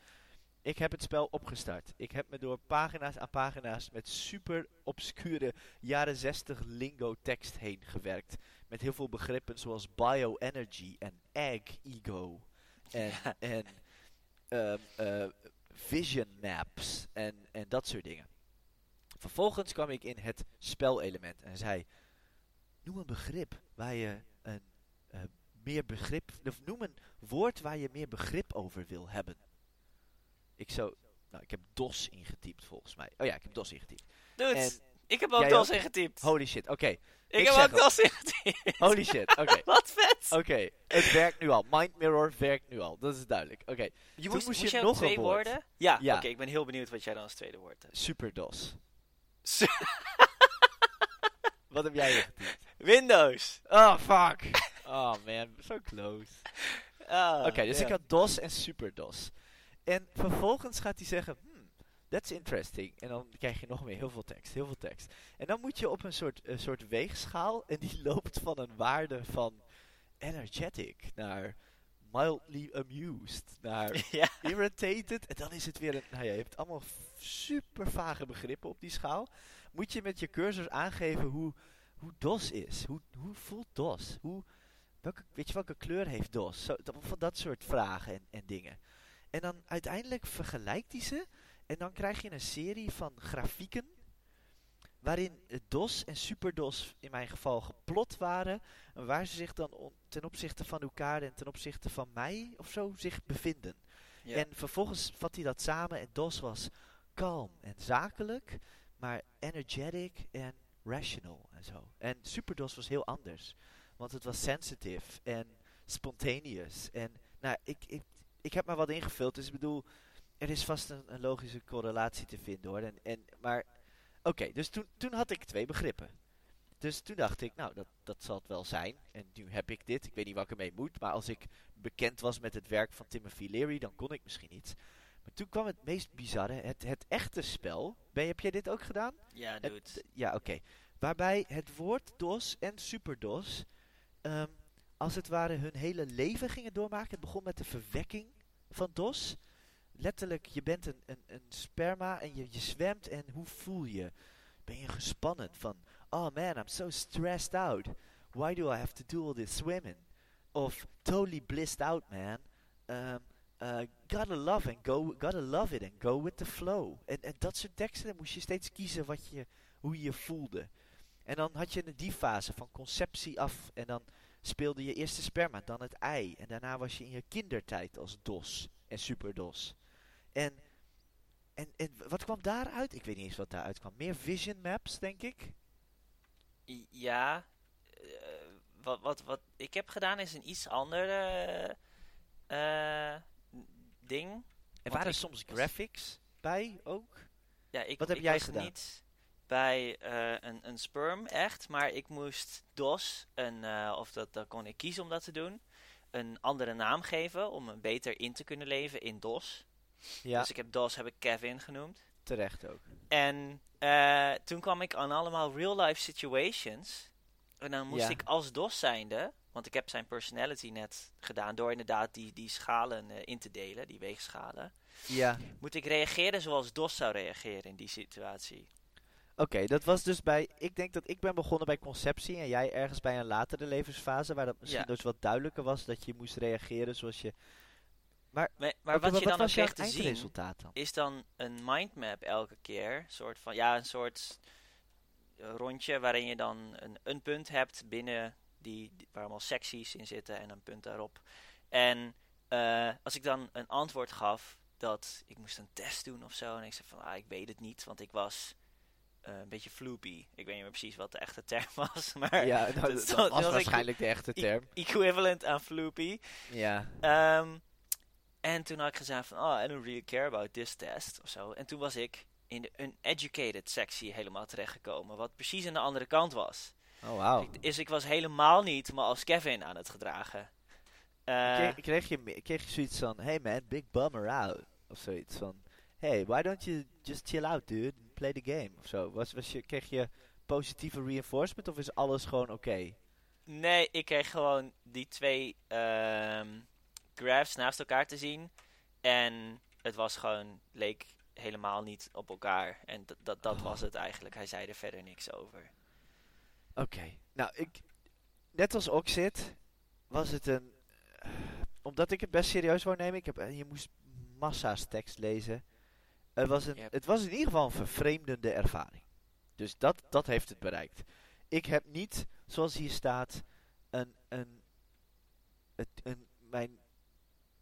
Ik heb het spel opgestart. Ik heb me door pagina's aan pagina's met super obscure jaren 60 lingo tekst heen gewerkt. Met heel veel begrippen zoals bioenergy en egg ego. En, Ja. en ehm, eh, vision maps en, en dat soort dingen. Vervolgens kwam ik in het spelelement en zei: Noem een begrip waar je een eh, meer begrip, of noem een woord waar je meer begrip over wil hebben. Ik zo, nou, ik heb DOS ingetypt volgens mij. Oh ja, ik heb DOS ingetypt. En ik heb ook DOS ingetypt. holy shit, oké. Ik, ik heb ook. DOS *laughs* ingetypt. Holy shit, oké. *laughs* Wat vet. Oké, het werkt nu al. Mind Mirror werkt nu al. Dat is duidelijk. Oké, Je Toen moest, je je nog twee een woord. woorden? Ja, Ja. oké, ik ben heel benieuwd wat jij dan als tweede woord hebt. Super DOS. Su- *laughs* Wat heb jij ingetypt? Windows. Oh, fuck. Oh man, so close. Ah, Oké, dus ik had DOS en Super DOS. En vervolgens gaat hij zeggen, that's interesting. En dan krijg je nog meer heel veel tekst, heel veel tekst. En dan moet je op een soort, een soort weegschaal en die *laughs* loopt van een waarde van energetic naar mildly amused, naar *laughs* ja. irritated. En dan is het weer een, nou ja, je hebt allemaal super vage begrippen op die schaal. Moet je met je cursor aangeven hoe, hoe DOS is. Hoe, hoe voelt DOS? Hoe, welke, weet je welke kleur heeft DOS? Zo, dat, van dat soort vragen en, en dingen. En dan uiteindelijk vergelijkt hij ze. En dan krijg je een serie van grafieken. Waarin DOS en SuperDOS in mijn geval geplot waren. En waar ze zich dan ten opzichte van elkaar en ten opzichte van mij of zo zich bevinden. Ja. En vervolgens vat hij dat samen en DOS was kalm en zakelijk, maar energetic en rational en zo. En SuperDOS was heel anders, want het was sensitive en spontaneous en nou, ik, ik, ik heb maar wat ingevuld, dus ik bedoel, er is vast een, een logische correlatie te vinden hoor. En, en, maar, oké, dus toen, toen had ik twee begrippen. Dus toen dacht ik, nou, dat, dat zal het wel zijn. En nu heb ik dit. Ik weet niet wat ik ermee moet. Maar als ik bekend was met het werk van Timothy Leary, dan kon ik misschien iets. Maar toen kwam het meest bizarre. Het, het echte spel. Ben, heb jij dit ook gedaan? Ja, doe het. ja, oké. Waarbij het woord DOS en SuperDOS, ehm, als het ware hun hele leven gingen doormaken. Het begon met de verwekking van DOS. Letterlijk, je bent een, een, een sperma en je, je zwemt en hoe voel je? Ben je gespannen van, oh man, I'm so stressed out. Why do I have to do all this swimming? Of totally blissed out, man. Um, uh, gotta love and go, gotta love it and go with the flow. En, en dat soort teksten, dan moest je steeds kiezen wat je, hoe je je voelde. En dan had je die fase van conceptie af. En dan speelde je eerst de sperma, dan het ei. En daarna was je in je kindertijd als DOS en superDOS. En, en, en wat kwam daaruit? Ik weet niet eens wat daaruit kwam. Meer vision maps, denk ik. Ja, eh, wat, wat, wat ik heb gedaan is een iets ander eh, ding. Er Want waren soms graphics bij ook. Ja, ik, Wat heb ik jij was gedaan? niet bij eh, een, een sperm echt, maar ik moest DOS, een, eh, of dat, dat kon ik kiezen om dat te doen, een andere naam geven om me beter in te kunnen leven in DOS. Ja, Dus ik heb DOS heb ik Kevin genoemd. terecht ook. En eh, toen kwam ik aan allemaal real-life situations. En dan moest Ja. ik als DOS zijnde, want ik heb zijn personality net gedaan door inderdaad die, die schalen eh, in te delen, die weegschalen. Ja, Moet ik reageren zoals DOS zou reageren in die situatie? oké. dat was dus bij... Ik denk dat ik ben begonnen bij conceptie en jij ergens bij een latere levensfase... waar dat misschien Ja. dus wat duidelijker was dat je moest reageren zoals je... Maar, maar wat je dan ook kreeg te zien, dan? is dan een mindmap elke keer. Soort van, ja, een soort rondje waarin je dan een, een punt hebt binnen die, die- waar allemaal secties in zitten en een punt daarop. En eh, als ik dan een antwoord gaf dat ik moest een test doen of zo, en ik zei van, ah, ik weet het niet, want ik was eh, een beetje floopy. Ik weet niet meer precies wat de echte term *laughs* was, maar Ja, *laughs* nou, dat was dat was waarschijnlijk de echte e- term. equivalent aan floopy. Ja, Ehm, en toen had ik gezegd van, oh, I don't really care about this test of zo. En toen was ik in de uneducated sectie helemaal terechtgekomen, wat precies aan de andere kant was. oh. Ik, dus ik was helemaal niet me als Kevin aan het gedragen. Eh, Kreeg, kreeg, je, kreeg je zoiets van, hey man, big bummer out. Of zoiets van, hey, why don't you just chill out dude, play the game. Of zo. Was, was je, kreeg je positieve reinforcement of is alles gewoon oké? nee, ik kreeg gewoon die twee ehm, graphs naast elkaar te zien. En het was gewoon, leek helemaal niet op elkaar. En dat, dat, dat Oh. was het eigenlijk. Hij zei er verder niks over. Oké. Nou, ik, net als Oxid was het een, eh, omdat ik het best serieus wou nemen, ik heb, eh, je moest massa's tekst lezen. Het was, een, Yep. het was in ieder geval een vervreemdende ervaring. Dus dat, dat heeft het bereikt. Ik heb niet, zoals hier staat, een, een, het, een, mijn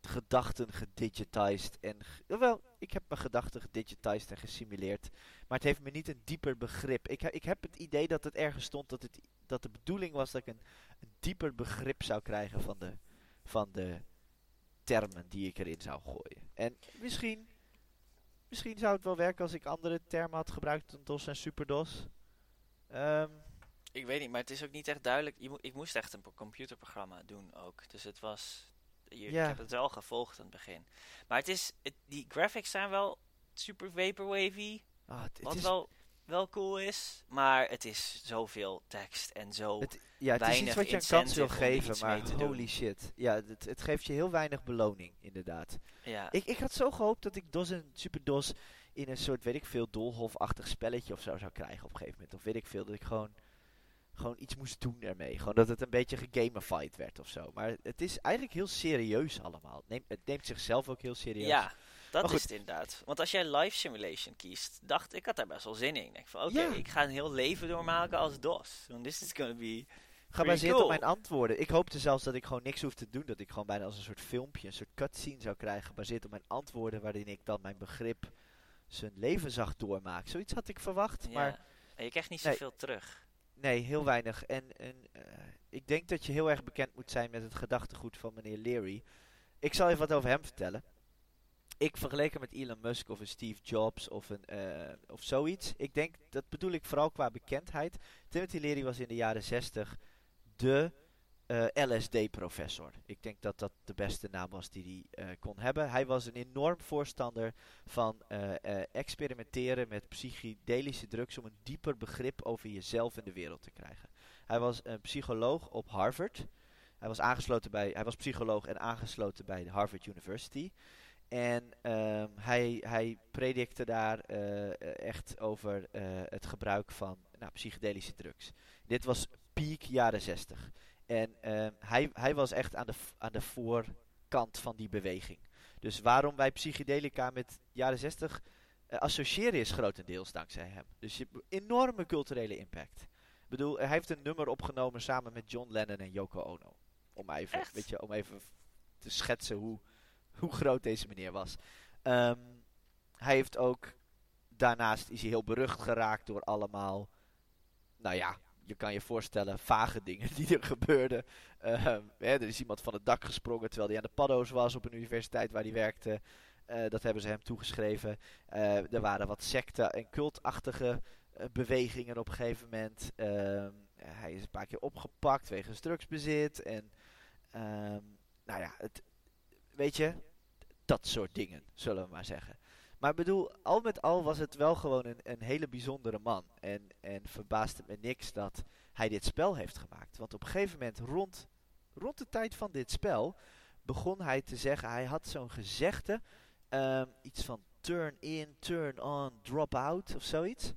gedachten gedigitized en... Wel, ik heb mijn gedachten gedigitized en gesimuleerd. Maar het heeft me niet een dieper begrip. Ik, ik heb het idee dat het ergens stond dat, het, dat de bedoeling was dat ik een, dieper begrip zou krijgen van de, van de termen die ik erin zou gooien. En misschien, misschien zou het wel werken als ik andere termen had gebruikt dan DOS en SuperDOS. Ehm Ik weet niet, maar het is ook niet echt duidelijk. Je ik moest echt een pro- computerprogramma doen ook. Dus het was. Je, Ja. Ik heb het wel gevolgd aan het begin. Maar het is. Het, die graphics zijn wel super vaporwavy. het Wat is, wel, wel cool is. Maar het is zoveel tekst en zo. het, ja, het is iets wat je een kans wil geven, maar doen. holy shit. Ja, het, het geeft je heel weinig beloning, inderdaad. ja. Ik, ik had zo gehoopt dat ik DOS en SuperDOS in een soort, weet ik veel, doolhofachtig spelletje of zo zou krijgen op een gegeven moment. Of weet ik veel, dat ik gewoon, gewoon iets moest doen ermee. Gewoon dat het een beetje gegamified werd of zo. Maar het is eigenlijk heel serieus allemaal. Het neemt, het neemt zichzelf ook heel serieus. ja, dat is het inderdaad. Want als jij live simulation kiest, dacht ik had daar best wel zin in. Ik denk van oké, Ja. ik ga een heel leven doormaken als DOS. Want this is gonna be. Gebaseerd cool. op mijn antwoorden. Ik hoopte zelfs dat ik gewoon niks hoef te doen. Dat ik gewoon bijna als een soort filmpje, een soort cutscene zou krijgen. Gebaseerd op mijn antwoorden, waarin ik dan mijn begrip zijn leven zag doormaken. Zoiets had ik verwacht, Ja. maar En je krijgt niet Nee. zoveel terug. Nee, heel weinig. En, eh, ik denk dat je heel erg bekend moet zijn met het gedachtegoed van meneer Leary. ik zal even wat over hem vertellen. Ik vergeleek hem met Elon Musk of een Steve Jobs of, een, eh, of zoiets. Ik denk, dat bedoel ik vooral qua bekendheid. Timothy Leary was in de jaren 60 de eh, LSD-professor. Ik denk dat dat de beste naam was die hij eh, kon hebben. Hij was een enorm voorstander van experimenteren met psychedelische drugs om een dieper begrip over jezelf en de wereld te krijgen. Hij was een psycholoog op Harvard. Hij was, aangesloten bij, hij was psycholoog en aangesloten bij de Harvard University. En um, hij, hij predikte daar echt over het gebruik van nou, psychedelische drugs. Dit was peak jaren 60. En uh, hij, hij was echt aan de, aan de voorkant van die beweging. Dus waarom wij psychedelica met jaren 60 associëren is grotendeels dankzij hem. Dus je enorme culturele impact. Ik bedoel, hij heeft een nummer opgenomen samen met John Lennon en Yoko Ono. Om even, weet je, om even te schetsen hoe, hoe groot deze meneer was. Um, hij heeft ook, daarnaast is hij heel berucht geraakt door allemaal, nou ja, je kan je voorstellen, vage dingen *laughs* die er gebeurden. Hè, er is iemand van het dak gesprongen terwijl hij aan de paddo's was op een universiteit waar hij werkte. Uh, dat hebben ze hem toegeschreven. Uh, er waren wat secte- en cultachtige uh, bewegingen op een gegeven moment. Um, hij is een paar keer opgepakt wegens drugsbezit. En um, nou ja, het, weet je, dat soort dingen, zullen we maar zeggen. Maar ik bedoel, al met al was het wel gewoon een, een hele bijzondere man. En, en verbaast me niks dat hij dit spel heeft gemaakt. Want op een gegeven moment, rond, de tijd van dit spel, begon hij te zeggen, hij had zo'n gezegde, um, iets van turn in, turn on, drop out of zoiets.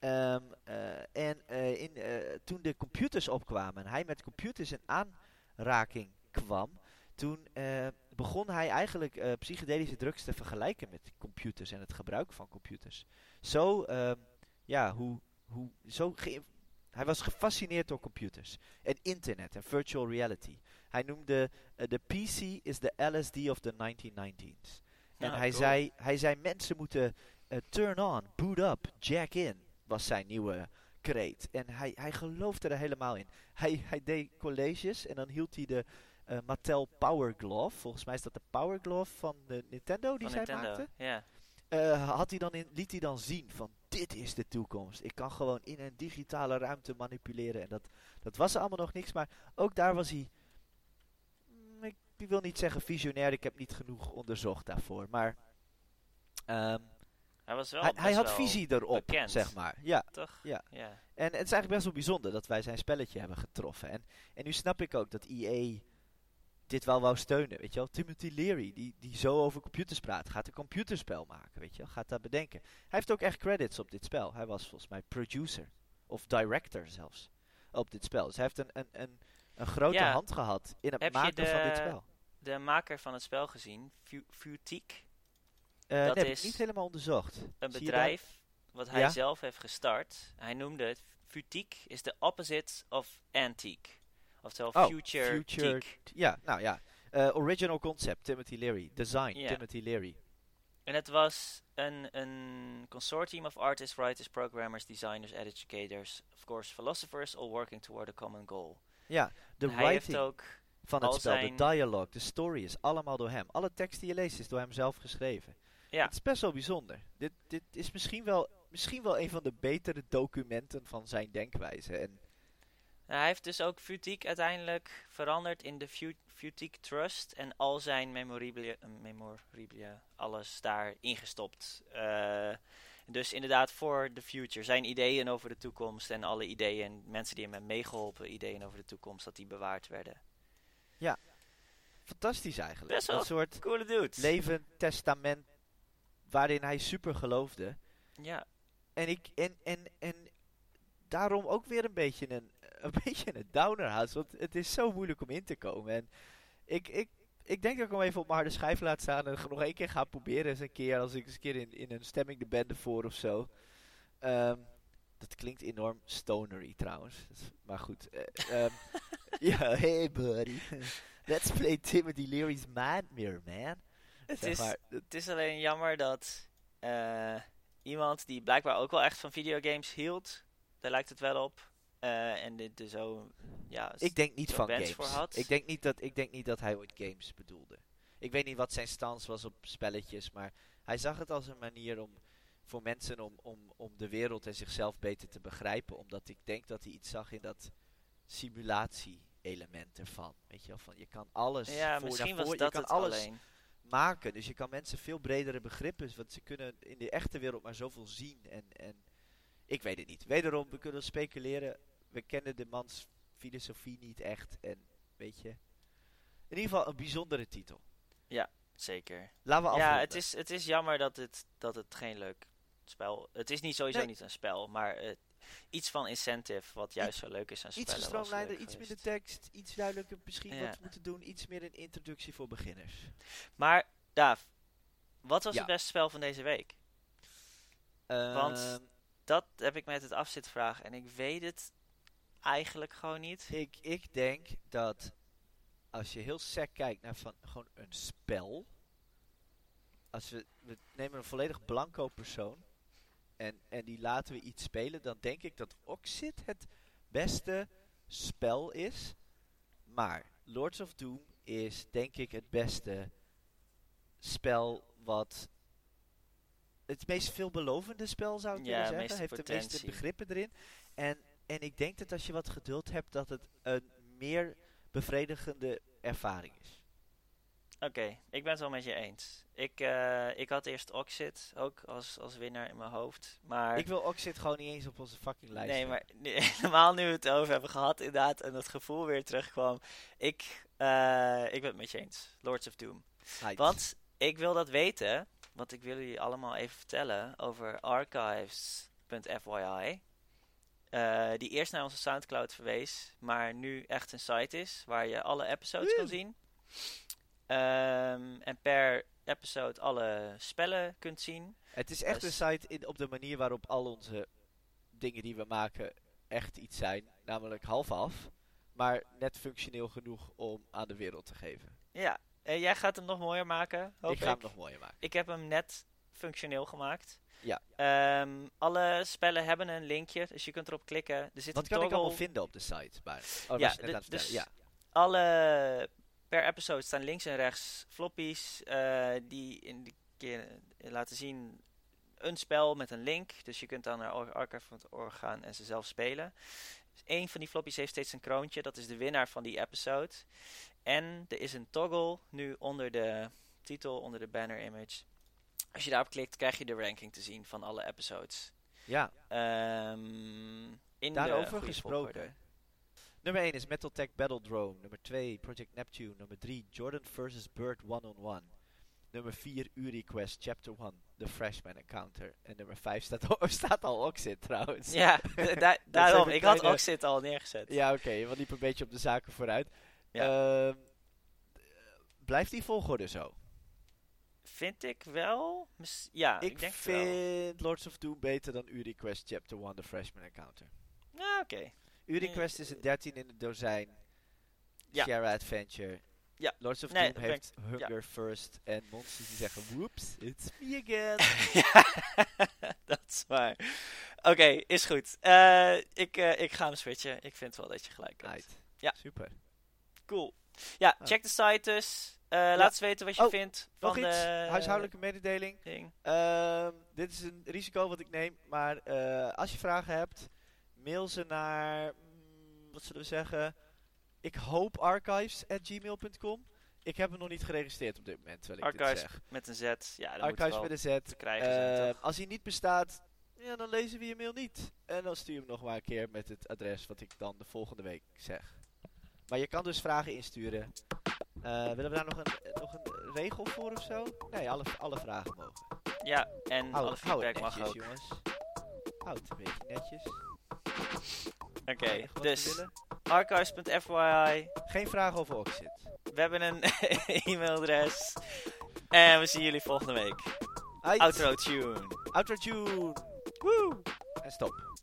Um, uh, en uh, in, uh, toen de computers opkwamen en hij met computers in aanraking kwam, toen begon hij eigenlijk uh, psychedelische drugs te vergelijken met computers en het gebruik van computers. Zo, uh, ja, hoe, hoe, zo hij was gefascineerd door computers en internet en virtual reality. Hij noemde uh, de PC is de LSD of de 1990s. En Nou, hij, cool. zei, hij zei mensen moeten uh, turn on, boot up, jack in, was zijn nieuwe kreet. En hij, hij geloofde er helemaal in. Hij, hij deed colleges en dan hield hij de uh, Mattel Power Glove. Volgens mij is dat de Power Glove van de Nintendo die Van zij Nintendo, maakte. Uh, had hij dan in, liet hij dan zien van dit is de toekomst. Ik kan gewoon in een digitale ruimte manipuleren. En dat, dat was allemaal nog niks. Maar ook daar was hij... mm, Ik, ik wil niet zeggen visionair. Ik heb niet genoeg onderzocht daarvoor. Maar um, Hij was wel hij, had wel visie erop, bekend. zeg maar. Ja, Toch? Ja. ja. en het is eigenlijk best wel bijzonder dat wij zijn spelletje hebben getroffen. En, en nu snap ik ook dat EA dit wel wou steunen, weet je wel. Timothy Leary, die, die zo over computers praat, gaat een computerspel maken, weet je wel. Gaat dat bedenken. Hij heeft ook echt credits op dit spel. Hij was volgens mij producer, of director zelfs, op dit spel. Dus hij heeft een, een, een, een grote Ja. hand gehad in het Heb maken van dit spel. De maker van het spel gezien, Fu- Futique, Eh dat nee, heb is ik niet helemaal onderzocht. een Zie bedrijf wat hij Ja? zelf heeft gestart. Hij noemde het Futique is de opposite of antique. Oftewel Oh, future. Ja, nou ja. Eh, original concept, Timothy Leary. Design. Timothy Leary. En het was een, een consortium of artists, writers, programmers, designers, educators, of course philosophers, all working toward a common goal. Ja, de hij heeft writing ook van het spel, de dialogue, de story is allemaal door hem. Alle tekst die je leest is door hem zelf geschreven. Ja. Het is best wel bijzonder. Dit, dit is misschien wel, misschien wel een van de betere documenten van zijn denkwijze. En hij heeft dus ook Futique uiteindelijk veranderd in de Fu- Futique Trust en al zijn memorabilia, eh, memorabilia alles daar ingestopt. Eh, dus inderdaad voor de future. Zijn ideeën over de toekomst en alle ideeën en mensen die hem hebben meegeholpen, ideeën over de toekomst, dat die bewaard werden. fantastisch eigenlijk. Best wel Een soort Coole dude. levend testament waarin hij super geloofde. ja, En, ik, en, en, en daarom ook weer een beetje een, een, *laughs* beetje een downer had. Want het is zo moeilijk om in te komen. En ik, ik, ik denk dat ik hem even op mijn harde schijf laat staan. En nog één keer ga proberen. Eens een keer als ik eens een keer in, in een stemming de bende voor of zo. Ehm, dat klinkt enorm stonery trouwens. Maar goed. eh, ehm, *laughs* Ja, hey buddy. *laughs* Let's play Timothy Leary's Nightmare, man. het Zeg is, maar, het is alleen jammer dat eh, iemand die blijkbaar ook wel echt van videogames hield, daar lijkt het wel op, eh, en dit zo, ja, Ik denk niet van games. voor had. Ik denk niet, dat, ik denk niet dat hij ooit games bedoelde. Ik weet niet wat zijn stance was op spelletjes, maar hij zag het als een manier om voor mensen om, om, om de wereld en zichzelf beter te begrijpen. Omdat ik denk dat hij iets zag in dat simulatie-element ervan. Weet je wel, van je kan alles Ja, voor misschien naar was voor, dat je kan alles alleen. maken. Dus je kan mensen veel bredere begrippen, want ze kunnen in de echte wereld maar zoveel zien. En, en ik weet het niet. Wederom, we kunnen speculeren. We kennen de mans filosofie niet echt. En weet je, in ieder geval een bijzondere titel. Zeker. Laten we afronden. Ja, het is, het is jammer dat het, dat het geen leuk spel... Het is niet sowieso Nee. niet een spel, maar eh, iets van incentive wat juist zo leuk is aan Iets spellen. was gestroomlijnder, iets minder tekst, iets duidelijker misschien Ja. wat we moeten doen. Iets meer een introductie voor beginners. Maar, Daaf, wat was Ja. het beste spel van deze week? Want- Ehm, Dat heb ik met het afzitten vragen en ik weet het eigenlijk gewoon niet. ik, ik denk dat als je heel sec kijkt naar van gewoon een spel. Als we, we nemen een volledig blanco persoon. En, en die laten we iets spelen. Dan denk ik dat Oxid het beste spel is. Maar Lords of Doom is denk ik het beste spel wat... Het meest veelbelovende spel zou ik Ja, willen zeggen. Heeft de meeste begrippen erin. En, en ik denk dat als je wat geduld hebt, dat het een meer bevredigende ervaring is. Oké, ik ben het wel met je eens. Ik, eh, ik had eerst Oxid ook als, als winnaar in mijn hoofd. Maar, Ik wil Oxid gewoon niet eens op onze fucking lijst. nee, maar *laughs* helemaal nu we het over hebben gehad inderdaad en dat gevoel weer terugkwam. Ik, eh, ik ben het met je eens. Lords of Doom. Want ik wil dat weten, want ik wil jullie allemaal even vertellen over archives.fyi. eh, die eerst naar onze Soundcloud verwees, maar nu echt een site is waar je alle episodes kan zien. Ehm, en per episode alle spellen kunt zien. Het is echt een Dus- site in, op de manier waarop al onze dingen die we maken echt iets zijn. Namelijk half af. Maar net functioneel genoeg om aan de wereld te geven. Ja, jij gaat hem nog mooier maken, hoop ik ik. ga hem nog mooier maken. Ik heb hem net functioneel gemaakt. Ja. Ehm, alle spellen hebben een linkje, dus je kunt erop klikken. Er zit Wat een kan ik allemaal vinden op de site? Maar, oh, Ja, het dus- ja. alle per episode staan links en rechts floppies eh, die in die keer laten zien een spel met een link. Dus je kunt dan naar ar- archive.org gaan en ze zelf spelen. Dus Eén van die floppies heeft steeds een kroontje. Dat is de winnaar van die episode. En er is een toggle nu onder de titel, onder de banner image. Als je daarop klikt, krijg je de ranking te zien van alle episodes. ja, Ehm in daarover gesproken. volgorde. Nummer 1 is Metal Tech Battle Drone. Nummer 2 Project Neptune. Nummer 3 Jordan vs. Bird One-on-One. Nummer 4 Uri Quest Chapter 1 The Freshman Encounter. En nummer 5 staat, al- *laughs* staat al Oxid trouwens. Ja, *laughs* da- da- daarom. Ik had Oxid al neergezet. Ja, oké, je liep een beetje op de zaken vooruit. Ja. Ehm, blijft die volgorde zo? Vind ik wel. Ja, ik, ik denk wel. vind Lords of Doom beter dan Uri Quest Chapter 1 The Freshman Encounter. Ja, oké. Uri Nee, Quest is een 13 in het dozijn. Ja. Share Adventure. Ja. Lords of Nee, Doom heeft Hunger First. En monsters die zeggen, whoops, it's me again. *laughs* *laughs* dat is waar. Oké, is goed. Eh, ik, eh, ik ga hem switchen. Ik vind wel dat je gelijk hebt. Right. Ja. Super. Cool. Ja, Ah. check de site dus. Eh, Laat eens weten wat je Oh, vindt Nog van iets, de huishoudelijke mededeling. Ehm, dit is een risico wat ik neem, maar als je vragen hebt, mail ze naar, mm, wat zullen we zeggen, ik hoop archives@gmail.com. Ik heb hem nog niet geregistreerd op dit moment, terwijl ik dit Archives zeg. met een Z. Ja, dat moet Archives wel met een Z. te krijgen zijn, Eh, als hij niet bestaat, ja, dan lezen we je mail niet. En dan stuur je hem nog maar een keer met het adres wat ik dan de volgende week zeg. Maar je kan dus vragen insturen. Eh, willen we daar nog een, nog een regel voor of zo? Nee, alle, alle vragen mogen. Ja, en alle het feedback mag netjes, ook. jongens. Houd het een beetje netjes. Oké, dus archives.fyi. Geen vragen over Oxid. We hebben een *laughs* e-mailadres. En we zien jullie volgende week. Uit. Outro tune. Outro tune. Woe. En stop.